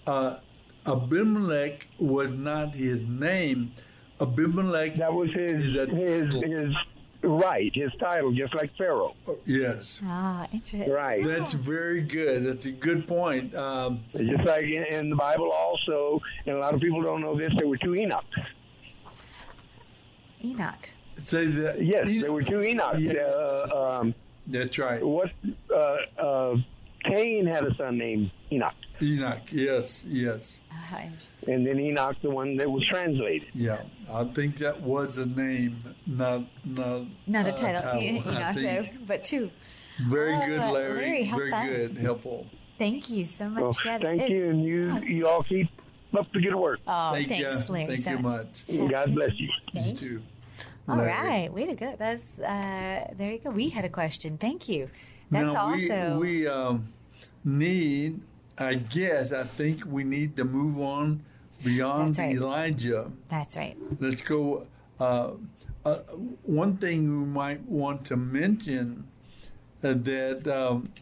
uh, Abimelech was not his name. Abimelech. That was his his his right, his title, just like Pharaoh. Yes. Ah, interesting. Right. That's very good. That's a good point. Um, Just like in, in the Bible, also, and a lot of people don't know this, there were two Enochs. Enoch. Say that. Yes, there were two Enochs. Yeah. Uh, um, That's right. What? Uh, uh, Cain had a son named Enoch, Enoch. Yes. Yes. Ah, interesting. and then Enoch, the one that was translated. Yeah. I think that was a name, not not Not a uh, title, I Enoch, though, but two. Very Oh, good, Larry. Larry, how Very fun. good. Helpful. Thank you so much. Well, Yeah, thank it- you, and you you all keep up the good work. Oh, Thank thanks, you. Larry. Thank so you much. much. God bless you. You too. All Larry. right, way to go. That's uh, there you go. We had a question. Thank you. That's now, also we we um, need. I guess I think we need to move on beyond That's right. Elijah. that's right. Let's go. Uh, uh, one thing we might want to mention uh, that um,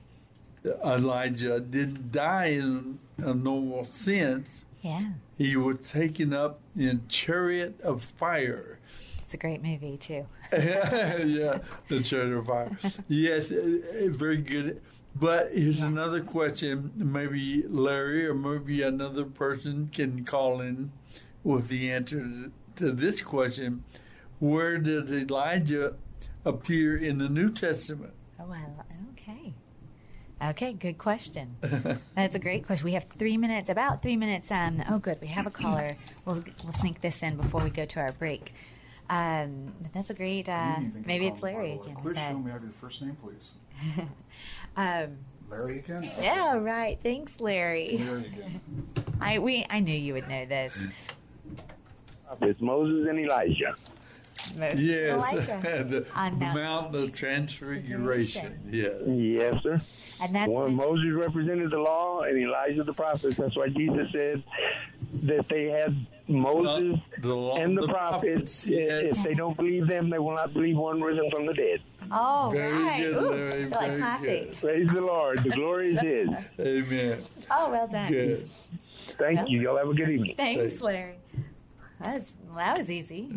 Elijah didn't die in a normal sense. Yeah, He was taken up in chariot of fire. It's a great movie too. yeah, the chariot of fire. Yes, very good. But here's another question. Maybe Larry or maybe another person can call in with the answer to this question. Where did Elijah appear in the New Testament? Oh, well, okay. Okay, good question. That's a great question. We have three minutes, about three minutes. Um, oh, good. We have a caller. We'll, we'll sneak this in before we go to our break. Um, but that's a great. Uh, maybe it's Larry Bible. again. Quiz, but- show me have your first name, please. um, Larry again? yeah, right. Thanks, Larry. Larry again. I we I knew you would know this. It's Moses and Elijah. Moses Yes, Elijah. the, On the Mount mountain of transfiguration. Yes. Yes, sir. And that's One, Moses represented the law and Elijah the prophets. That's why Jesus said that they had Moses The law- and the, the prophets. prophets, yes. Eh, if they don't believe them, they will not believe one risen from the dead. Oh, Very right. good, Ooh, Larry, I feel like good. Praise the Lord. The glory is His. Amen. Oh, well done. Good. Thank you. Y'all have a good evening. Thanks, Larry. That was, well, that was easy.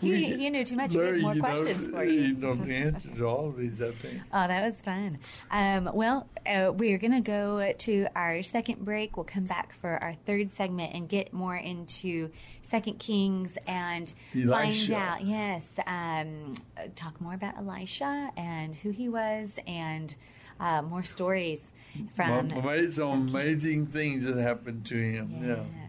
he, he knew too much. We had more questions know, for you. You know the answer to all of these, I think. Oh, that was fun. Um, well, uh, we're going to go to our second break. We'll come back for our third segment and get more into Second Kings and find out, yes, um, talk more about Elisha and who he was and uh, more stories from Well, some amazing things that happened to him. Yeah.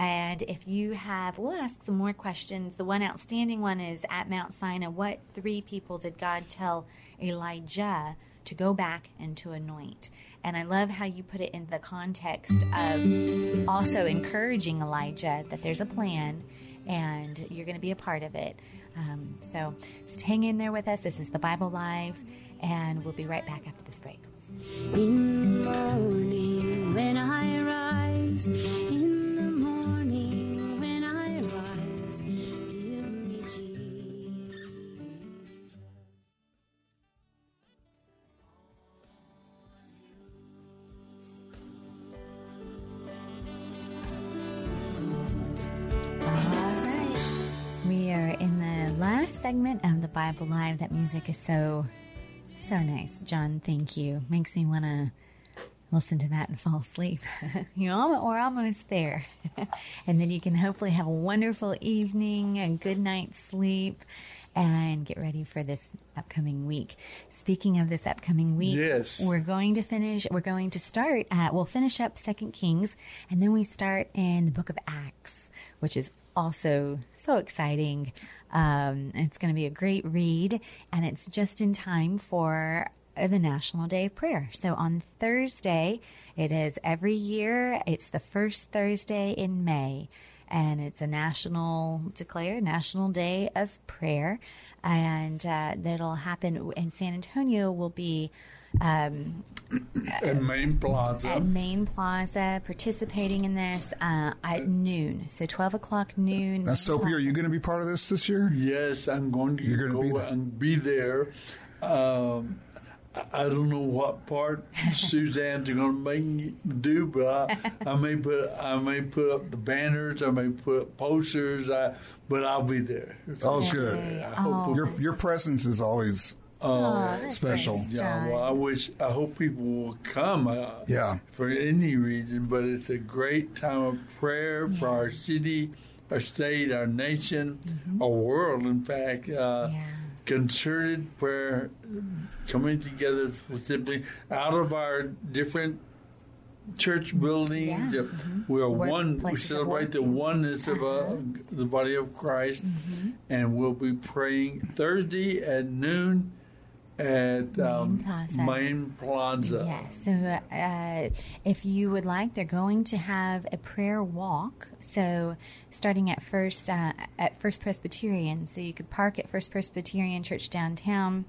And if you have, we'll ask some more questions. The one outstanding one is at Mount Sinai. What three people did God tell Elijah to go back and to anoint? And I love how you put it in the context of also encouraging Elijah that there's a plan and you're going to be a part of it. Um, so just hang in there with us. This is the Bible Live, and we'll be right back after this break. In the morning when I rise, Bible Live. That music is so, so nice. John, thank you. Makes me want to listen to that and fall asleep. you know, we're almost there. and then you can hopefully have a wonderful evening, a good night's sleep, and get ready for this upcoming week. Speaking of this upcoming week, Yes. we're going to finish, we're going to start at, we'll finish up Second Kings, and then we start in the book of Acts, which is also so exciting. Um, it's going to be a great read, and it's just in time for the National Day of Prayer. So on Thursday, it is every year, it's the first Thursday in May, and it's a national, declare National Day of Prayer, and uh, that'll happen in San Antonio will be um, At Main Plaza. at Main Plaza participating in this uh, at noon. So 12 o'clock noon. Now, Soapy, are you going to be part of this this year? Yes, I'm going to You're go be there. and be there. Um, I- I don't know what part Suzanne's going to make me do, but I, I may put I may put up the banners, I may put up posters, I, but I'll be there. Oh, good. I hope Your your presence is always special. Yeah, well, I wish I hope people will come. Uh, Yeah. for any reason, but it's a great time of prayer for our city, our state, our nation, Mm-hmm. our world. In fact, uh, concerted prayer coming together specifically out of our different church buildings. Yeah. Uh, We are Work- one. We celebrate the oneness of Uh-huh. uh, the body of Christ, and we'll be praying Thursday at noon at um, Plaza. Main Plaza. Yes. So uh, if you would like, they're going to have a prayer walk. So starting at first uh, at First Presbyterian, so you could park at First Presbyterian Church downtown.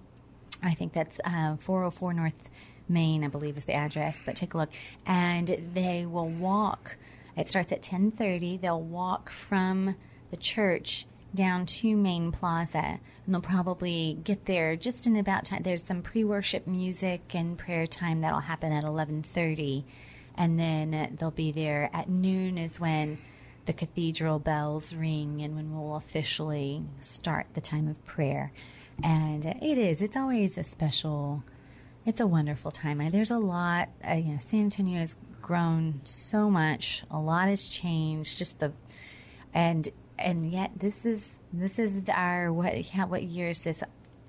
I think that's uh, 404 North Main, I believe, is the address. But take a look, and they will walk. It starts at 10:30. They'll walk from the church down to Main Plaza, and they'll probably get there just in about time. There's some pre-worship music and prayer time that'll happen at 11:30, and then they'll be there at noon. Is when the cathedral bells ring, and when we'll officially start the time of prayer. And it is. It's always a special. It's a wonderful time. There's a lot. Uh, you know, San Antonio has grown so much. A lot has changed. Just the and and yet this is this is our what how, what year is this?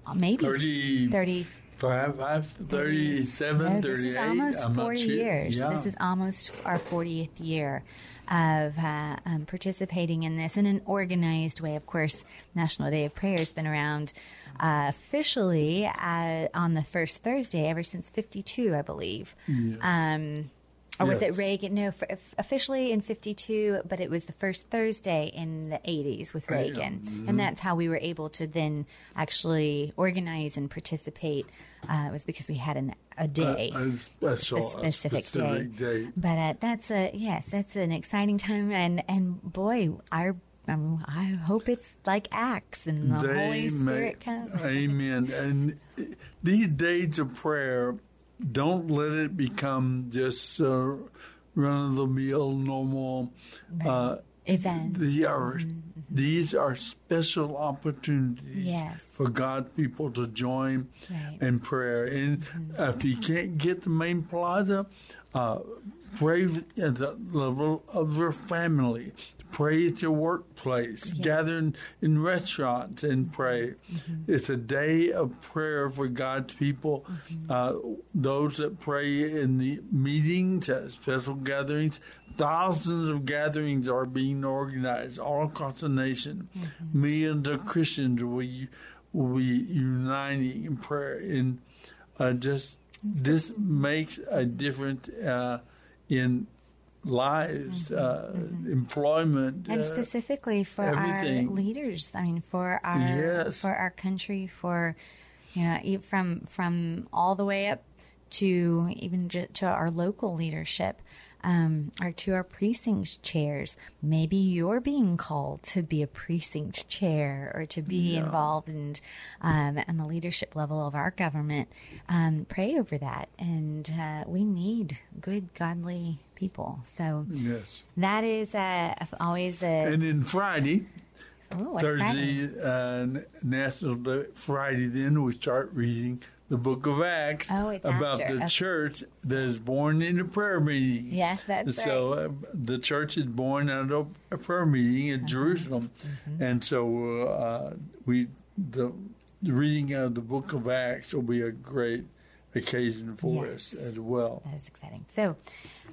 Uh, Maybe 30 30 Five, five, 37, no, this 38. is almost I'm 40 sure. years. Yeah. This is almost our 40th year. of uh, um, participating in this in an organized way. Of course, National Day of Prayer has been around uh, officially uh, on the first Thursday ever since 52, I believe. Yes. Um, or was Yes. it Reagan? No, f- f- officially in 52, but it was the first Thursday in the 80s with Yeah. Reagan. Mhm. And that's how we were able to then actually organize and participate. Uh, it was because we had an, a day, A- a- a- so a specific, specific day. But uh, that's a, yes, that's an exciting time. And, and boy, our, um, I hope it's like Acts and the They Holy Spirit make- comes. Amen. And these days of prayer, don't let it become just uh, run of the mill, normal uh. These are, these are special opportunities Yes. for God people to join Right. in prayer. And if you can't get the main plaza, uh, pray at the level of your family. Pray at your workplace. Gather in, in restaurants and pray. It's a day of prayer for God's people. Uh, those that pray in the meetings, at special gatherings, thousands of gatherings are being organized all across the nation. Millions of Christians will, will be uniting in prayer. And uh, just this makes a difference uh, in lives, uh, employment, and uh, specifically for our leaders. I mean, for our Yes. for our country, for you know, from from all the way up to even to our local leadership. Um, or to our precinct chairs. Maybe you're being called to be a precinct chair or to be Yeah. involved in um, on the leadership level of our government. Um, pray over that, and uh, we need good, godly people. So Yes. that is uh, always a. And then Friday, Ooh, Thursday, uh, National Day, Friday, then we start reading the book of Acts Oh, about after. the Okay. church that is born in a prayer meeting. Yes, that's so uh, the church is born out of a prayer meeting Uh-huh. in Jerusalem, Mm-hmm. and so uh, we the, the reading of the book of Acts will be a great occasion for Yes. us as well. That is exciting. So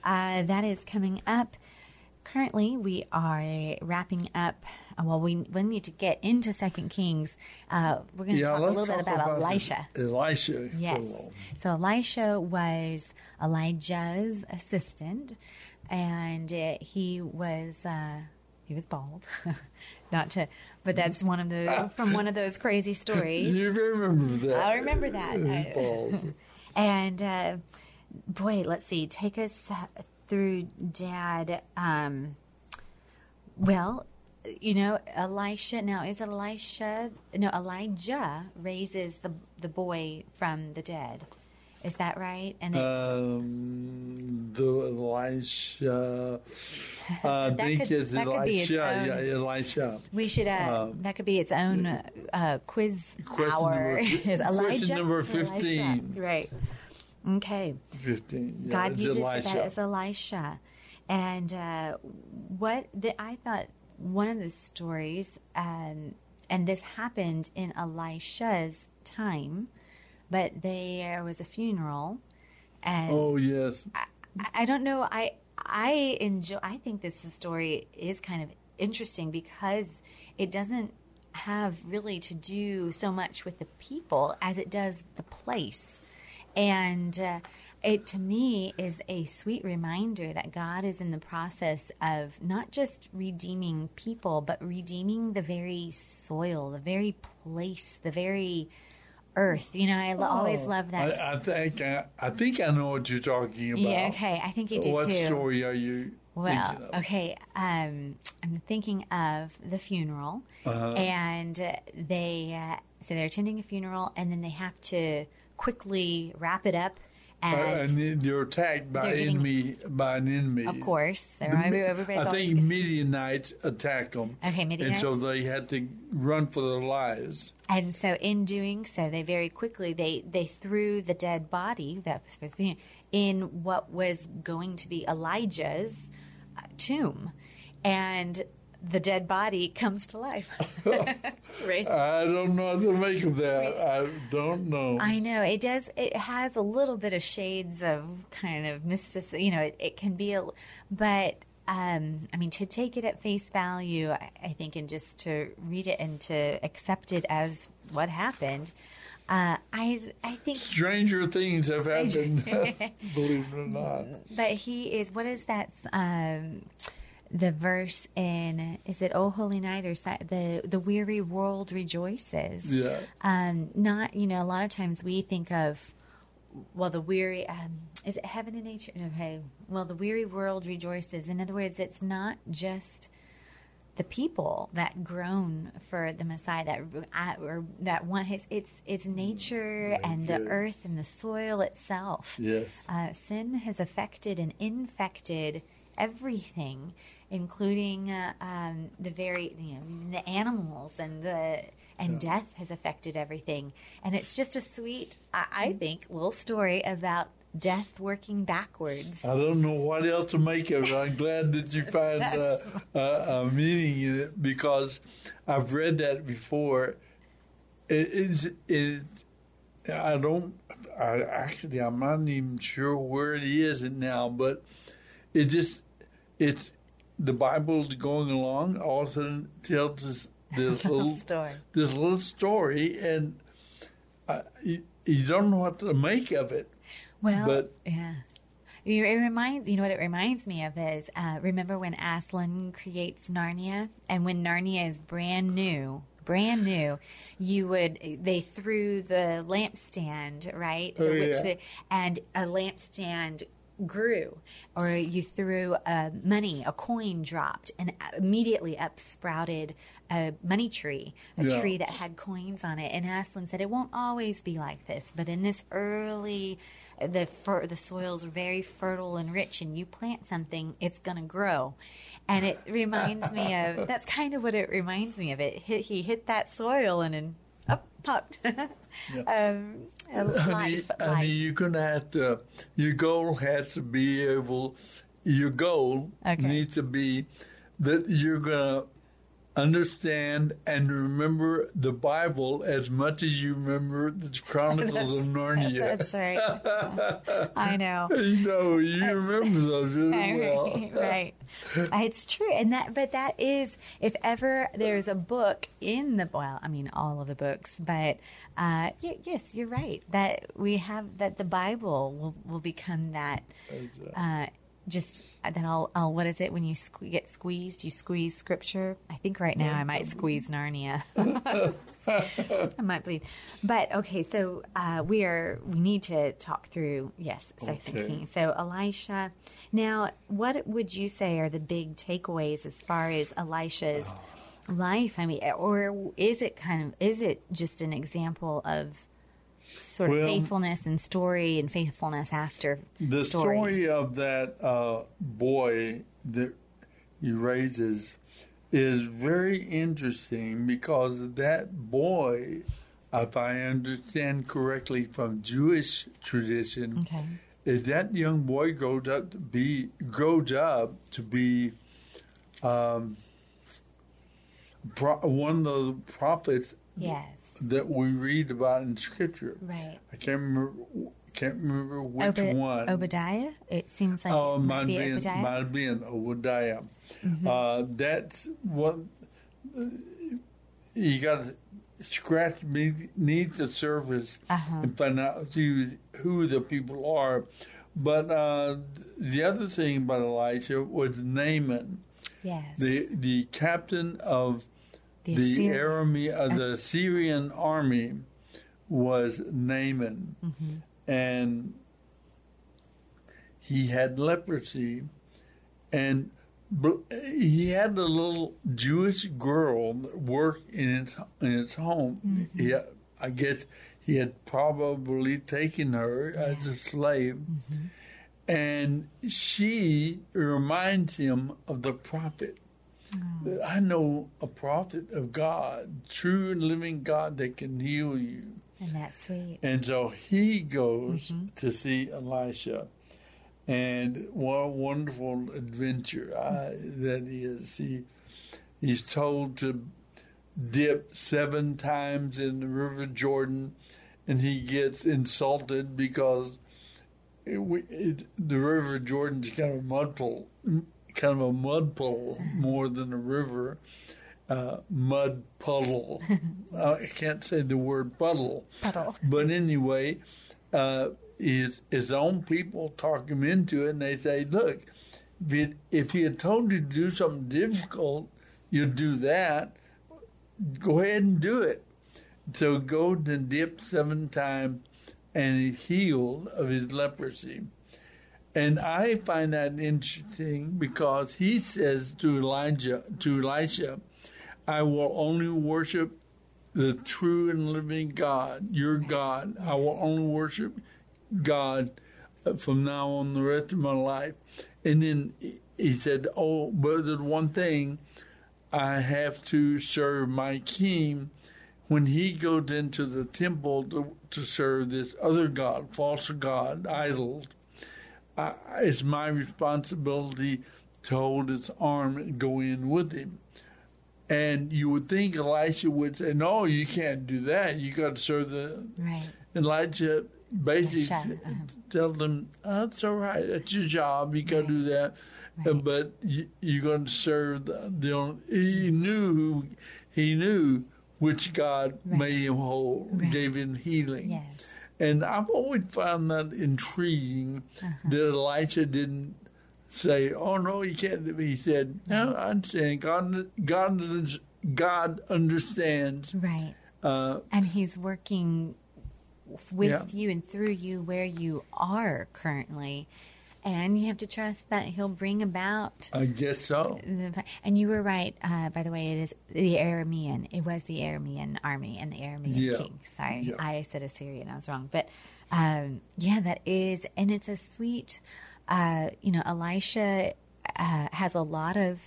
uh, that is coming up. Currently, we are wrapping up. Well, we, we need to get into Second Kings. Uh, we're going to talk a little bit talk about, Elisha. Elisha. Yes. for a while. So Elisha was Elijah's assistant, and uh, he was uh, he was bald. Not to, but that's one of the from one of those crazy stories. You remember that? I remember that. Bald. and uh, boy, let's see. Take us through Dad. Um, well, you know, Elisha. Now, is Elisha? No, Elijah raises the the boy from the dead. Is that right? And it, Um, the Elisha. Uh, I That think could- it's that could be its Elisha. own- Yeah, Elisha. we should. Uh, um, that could be its own uh, quiz Question hour. number is Elijah question number Elisha? 15. Right. Okay. 15. Yeah, God uses Elisha. that as Elisha. And uh, what the, I thought one of the stories, um, and this happened in Elisha's time, but there was a funeral, and Oh, yes. I, I don't know. I I enjoy. I think this story is kind of interesting because it doesn't have really to do so much with the people as it does the place, and uh, it to me is a sweet reminder that God is in the process of not just redeeming people, but redeeming the very soil, the very place, the very earth. You know, I lo- always Oh, love that. I, I think I, I think I know what you're talking about. Yeah, okay. I think you do what too. story are you Well, okay. Um, I'm thinking of the funeral, Uh-huh. and uh, they uh, so they're attending a funeral, and then they have to quickly wrap it up. Uh, And, and then you're attacked by they're getting- enemy by an enemy. of course, they're The everybody's I think Midianites attack them. Okay, And so they had to run for their lives. And so, in doing so, they very quickly they they threw the dead body that was for the in what was going to be Elijah's uh, tomb, and the dead body comes to life. I don't know what to make of that. I don't know. I know it does. It has a little bit of shades of kind of mysticism. You know, it, it can be a, but um, I mean, to take it at face value, I, I think, and just to read it and to accept it as what happened. Uh, I I think Stranger things have happened, believe it or not. But he is. What is that? Um, the verse in is it "Oh Holy Night" or is that the the weary world rejoices? Yeah. Um, not you know. A lot of times we think of well the weary. Um, is it heaven and nature? Okay. Well, the weary world rejoices. In other words, it's not just the people that groan for the Messiah that uh, or that want his it's it's nature and the earth and the soil itself. Yes. Uh, sin has affected and infected everything, including uh, um, the very you know the animals and the and death has affected everything. And it's just a sweet, I, I think, little story about death working backwards. I don't know what else to make of it. I'm glad that you find uh, a, a meaning in it because I've read that before. It is it, I don't. I actually I'm not even sure where it is now, but it just it's the Bible going along. All of a sudden tells us this little story. this little story, and uh, you, you don't know what to make of it. Well, But- yeah. It reminds you know what it reminds me of is uh, remember when Aslan creates Narnia and when Narnia is brand new, brand new, you would they threw the lampstand right, Oh, which yeah. the, and a lampstand grew, or you threw uh, money, a coin dropped, and immediately up sprouted a money tree, a Yeah. tree that had coins on it. And Aslan said, "It won't always be like this, but in this early." The fer- the soil's are very fertile and rich, and you plant something, it's gonna grow, and it reminds me of that's kind of what it reminds me of. It hit, he hit that soil and up popped. um, honey, life, honey, life. you're gonna have to. Your goal has to be able. Your goal needs to be that you're gonna understand and remember the Bible as much as you remember the Chronicles of Narnia. That's right. I know. You know, you remember those really well. right, right. It's true, and that, but that is, if ever there's a book in the, well, I mean, all of the books, but uh, y- yes, you're right that we have that the Bible will will become that. Uh, just then I'll, I'll, what is it when you sque- get squeezed? You squeeze scripture. I think right now I might squeeze Narnia. I might believe, but okay. So uh, we are. We need to talk through. Yes, Second Okay. Kings. So Elisha. Now, what would you say are the big takeaways as far as Elisha's life? I mean, or is it kind of is it just an example of sort of faithfulness and story and faithfulness after The story? story of that uh, boy that he raises is very interesting because that boy, if I understand correctly from Jewish tradition, Okay. is that young boy grows up to be grows up to be um, pro- one of the prophets Yes. That we read about in Scripture. Right. I can't remember. Can't remember which Obe- one. Obadiah. It seems like Oh, it might might be be Obadiah. might have been Obadiah. Mhm. Uh, that's what you got to scratch beneath the surface Uh-huh. and find out who, who the people are. But uh, the other thing about Elisha was Naaman, Yes. the the captain of The the, army of the Syrian army was Naaman, Mhm. and he had leprosy, and he had a little Jewish girl that worked in its in its home. Mhm. He, I guess he had probably taken her as a slave, and she reminds him of the prophet. That I know a prophet of God, true and living God that can heal you. And that's sweet. And so he goes to see Elisha. And what a wonderful adventure uh, that is. He, he's told to dip seven times in the River Jordan, and he gets insulted because it, it, the River Jordan's kind of mudful, kind of a mud puddle more than a river. Uh, mud puddle. I can't say the word puddle. Puddle. But anyway, uh, his, his own people talk him into it, and they say, look, if he, if he had told you to do something difficult, you'd do that. Go ahead and do it. So go and dip seven times, and he's healed of his leprosy. And I find that interesting because he says to Elijah, to Elisha, I will only worship the true and living God, your God. I will only worship God from now on the rest of my life. And then he said, Oh, but there's one thing I have to serve my king. When he goes into the temple to, to serve this other God, false God, idols, uh, it's my responsibility to hold his arm and go in with him. And you would think Elisha would say, "No, you can't do that. You got to serve the." Right. Elijah basically Elisha, uh-huh. tell them, "That's all right. That's your job. You got to do that." Uh, But you, you're going to serve the, the. He knew who, he knew which God made him whole, gave him healing. Yes. And I've always found that intriguing Uh-huh. that Elisha didn't say, "Oh no, you can't." do it." He said, "No, I understand. God, God, God understands." Right. Uh, And he's working with Yeah. you and through you where you are currently. And you have to trust that he'll bring about I guess so. the, and you were right, uh, by the way, it is the Aramean. It was the Aramean army and the Aramean Yeah. king. Sorry, Yeah. I said Assyrian. I was wrong. But um, yeah, that is, and it's a sweet, uh, you know, Elisha uh, has a lot of,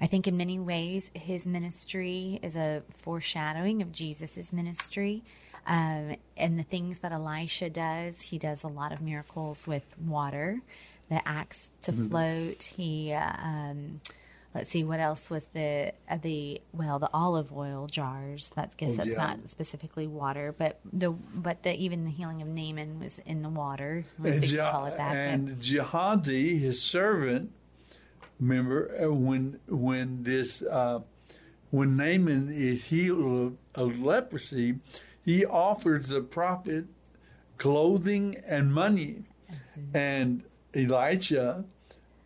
I think in many ways, his ministry is a foreshadowing of Jesus's ministry. Um, and the things that Elisha does, he does a lot of miracles with water, the axe to Mm-hmm. Mhm. float. He, uh, um, let's see, what else was the uh, the well, the olive oil jars. That guess Oh, that's yeah. not specifically water, but the but the even the healing of Naaman was in the water. And, Je- call it that. but- and Gehazi, his servant, remember uh, when when this uh, when Naaman is healed of, of leprosy, he offers the prophet clothing and money, and Elisha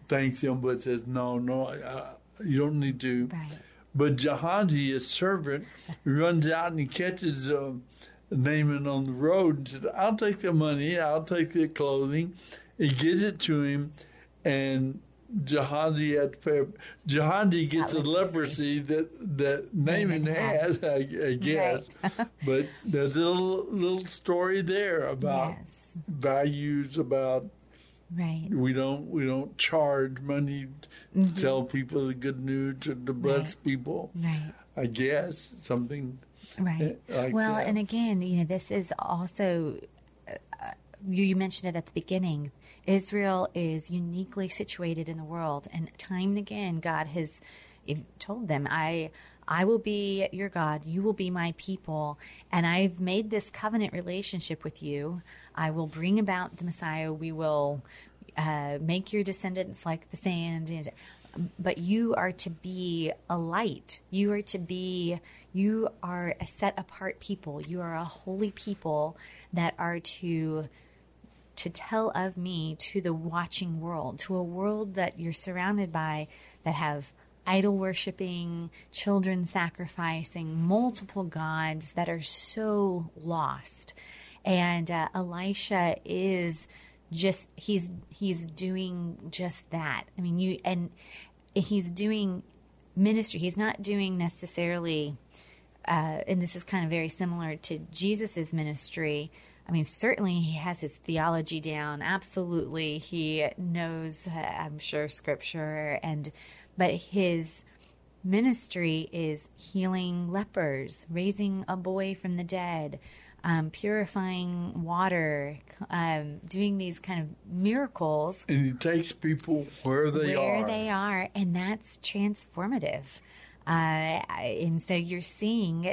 thanks him, but says, "No, no, uh, you don't need to." But Gehazi, his servant, runs out and he catches uh, Naaman on the road and says, I'll take the money, I'll take the clothing. He gives it to him, and Had to pay. Gehazi gets the leprosy that, that Naaman had, I, I guess. but there's a little, little story there about values, about right. we don't we don't charge money to Mhm. tell people the good news or to bless Right. people. Right. I guess something Right. like well, that. and again, you know, this is also, uh, you, you mentioned it at the beginning. Israel is uniquely situated in the world, and time and again, God has told them, "I." I will be your God. You will be my people. And I've made this covenant relationship with you. I will bring about the Messiah. We will uh, make your descendants like the sand. And, but you are to be a light. You are to be, you are a set apart people. You are a holy people that are to to tell of me to the watching world, to a world that you're surrounded by that have idol worshiping, children sacrificing, multiple gods that are so lost. And uh, Elisha is just he's he's doing just that. I mean, you and he's doing ministry. He's not doing necessarily uh, and this is kind of very similar to Jesus's ministry. I mean, certainly he has his theology down. Absolutely, he knows, uh, I'm sure, scripture, and but his ministry is healing lepers, raising a boy from the dead, um, purifying water, um, doing these kind of miracles and he takes people where they where are. Where they are, and that's transformative. Uh, and so you're seeing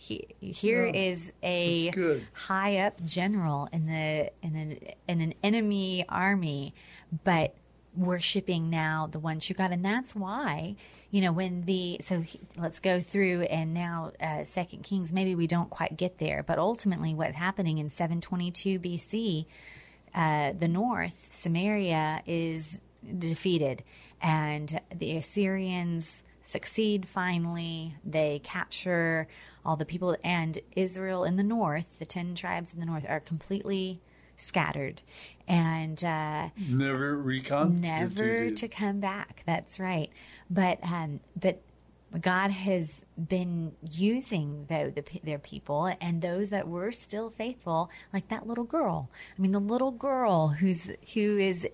he, here Yeah, is a high up general in the in an in an enemy army, but worshiping now the one true God, and that's why you know when the so he, let's go through and now uh, Second Kings. Maybe we don't quite get there, but ultimately, what's happening in 722 BC, uh, the north Samaria is defeated, and the Assyrians succeed finally. They capture all the people, and Israel in the north, the 10 tribes in the north, are completely scattered and uh, never reconstituted. never to come back. That's right. But um, but God has been using the, the, their people and those that were still faithful, like that little girl. I mean, the little girl who's who is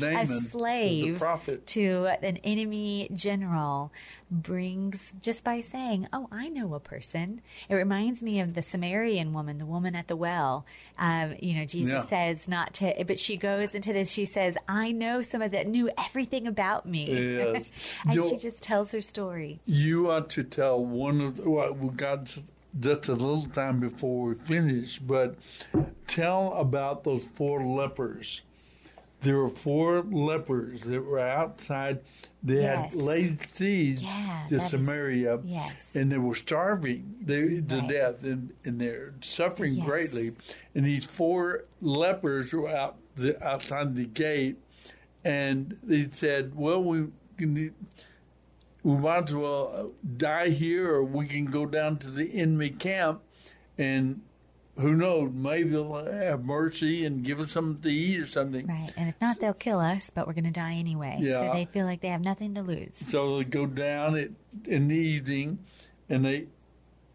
a slave to an enemy general brings just by saying, "Oh, I know a person." It reminds me of the Samaritan woman, the woman at the well. Um, you know, Jesus Yeah. says not to, but she goes into this. She says, "I know someone that knew everything about me," Yes. and You she just tells her story. You ought to tell one of the, well, we got just a little time before we finish, but tell about those four lepers. There were four lepers that were outside. They Yes. had laid siege Yeah, to that is- Samaria, yes. and they were starving they, to Right. death, and, and they're suffering Yes. greatly. And these four lepers were out the, outside the gate, and they said, "Well, we can." We might as well uh, die here, or we can go down to the enemy camp, and who knows, maybe they'll have mercy and give us something to eat or something. Right, and if not, they'll kill us, but we're going to die anyway. Yeah. So they feel like they have nothing to lose. So they go down at, in the evening, and they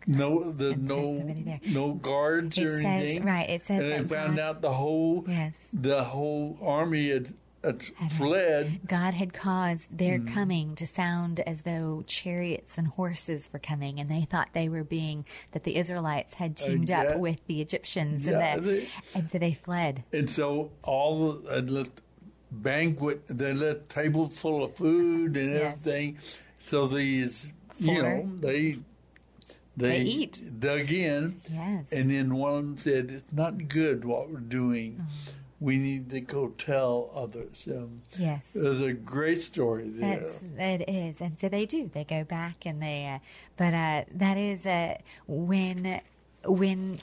no the no no guards It or says- anything. right, it says and they found God- out the whole Yes. the whole army had, had fled. God had caused their Mm. coming to sound as though chariots and horses were coming, and they thought they were being that the Israelites had Uh, teamed yeah. up with the Egyptians, Yeah, and that, they- and so they fled. And so all the they banquet, they let tables full of food and Yes. everything. So these, you Four. know, they They eat. dug in, Yes. and then one said, "It's not good what we're doing. Mm. We need to go tell others." Um, Yes. there's a great story there. That's it is, and so they do. They go back and they, uh, but uh, that is uh, when when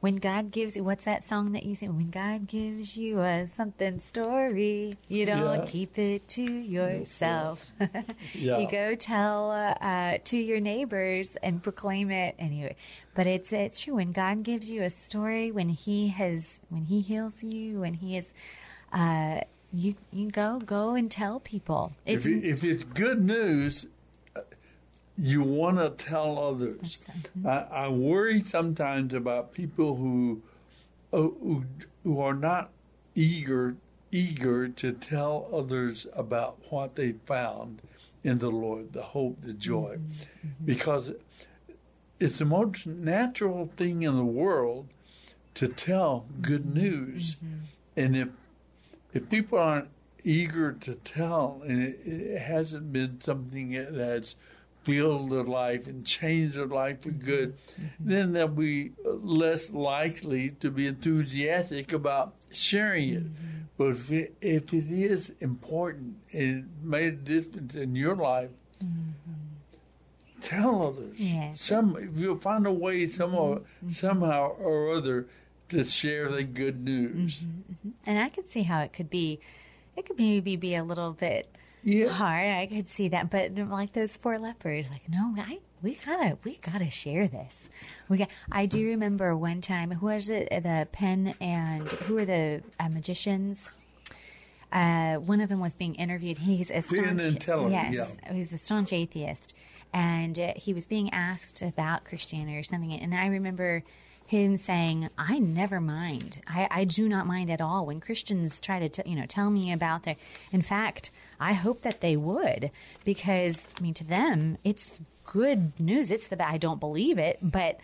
when God gives you what's that song that you sing? When God gives you a something story, you don't Yeah. keep it to yourself. Yeah. You go tell uh, to your neighbors and proclaim it anyway. But it's it's true when God gives you a story, when He has when He heals you, when He is. Uh, you you go go and tell people. if, it, if it's good news, you want to tell others. I, I worry sometimes about people who, uh, who who are not eager eager to tell others about what they found in the Lord, the hope, the joy, mm-hmm. Mm-hmm. because it's the most natural thing in the world to tell good mm-hmm. news, and if if people aren't eager to tell and it, it hasn't been something that filled their life and change their life for good, mm-hmm. then they'll be less likely to be enthusiastic about sharing it. Mm-hmm. But if it, if it is important and it made a difference in your life, mm-hmm. tell others. Yes. Some you'll find a way somehow, somehow or other to share the good news. And I can see how it could be, it could maybe be a little bit hard. I could see that, but like those four lepers, like no, I we gotta we gotta share this. We got. I do remember one time. Who was it? The Penn and who were the uh, magicians? Uh, one of them was being interviewed. He's a staunch, yes, yeah. he's a staunch atheist, and uh, he was being asked about Christianity or something. And I remember him saying, "I never mind. I, I do not mind at all when Christians try to, t- you know, tell me about their. In fact, I hope that they would, because I mean, to them, it's good news. It's the I don't believe it, but."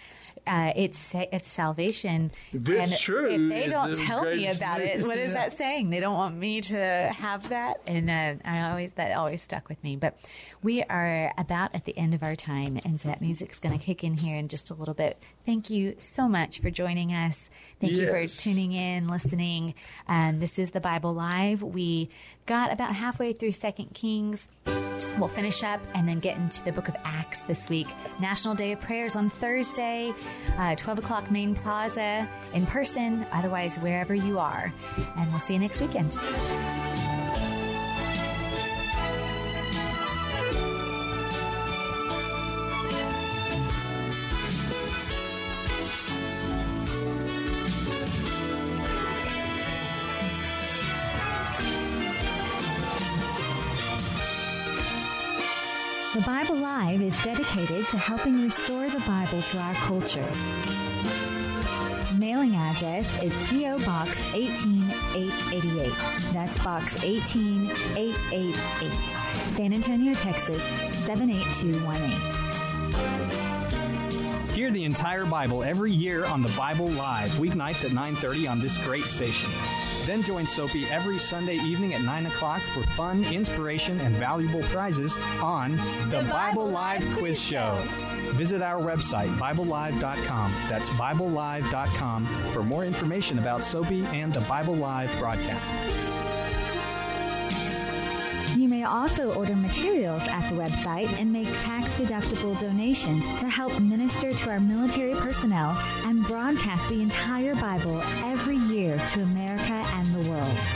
Uh, it's it's salvation. It's and true, if they don't tell me about it, what is Yeah. that saying? They don't want me to have that, and uh, I always that always stuck with me. But we are about at the end of our time, and so that music's going to kick in here in just a little bit. Thank you so much for joining us. Thank you for tuning in, listening. And this is the Bible Live. We got about halfway through Second Kings. We'll finish up and then get into the book of Acts this week. National Day of Prayers on Thursday, uh, 12 o'clock Main Plaza in person, otherwise, wherever you are. And we'll see you next weekend. Is dedicated to helping restore the Bible to our culture. Mailing address is P.O. Box 18888. That's Box 18888. San Antonio, Texas 78218. Hear the entire Bible every year on the Bible Live, weeknights at 9:30 on this great station. Then join Soapy every Sunday evening at 9 o'clock for fun, inspiration, and valuable prizes on the, Bible Live Quiz Show. Visit our website, BibleLive.com. That's BibleLive.com for more information about Soapy and the Bible Live broadcast. You may also order materials at the website and make tax deductible donations to help minister to our military personnel and broadcast the entire Bible every year to America and the world.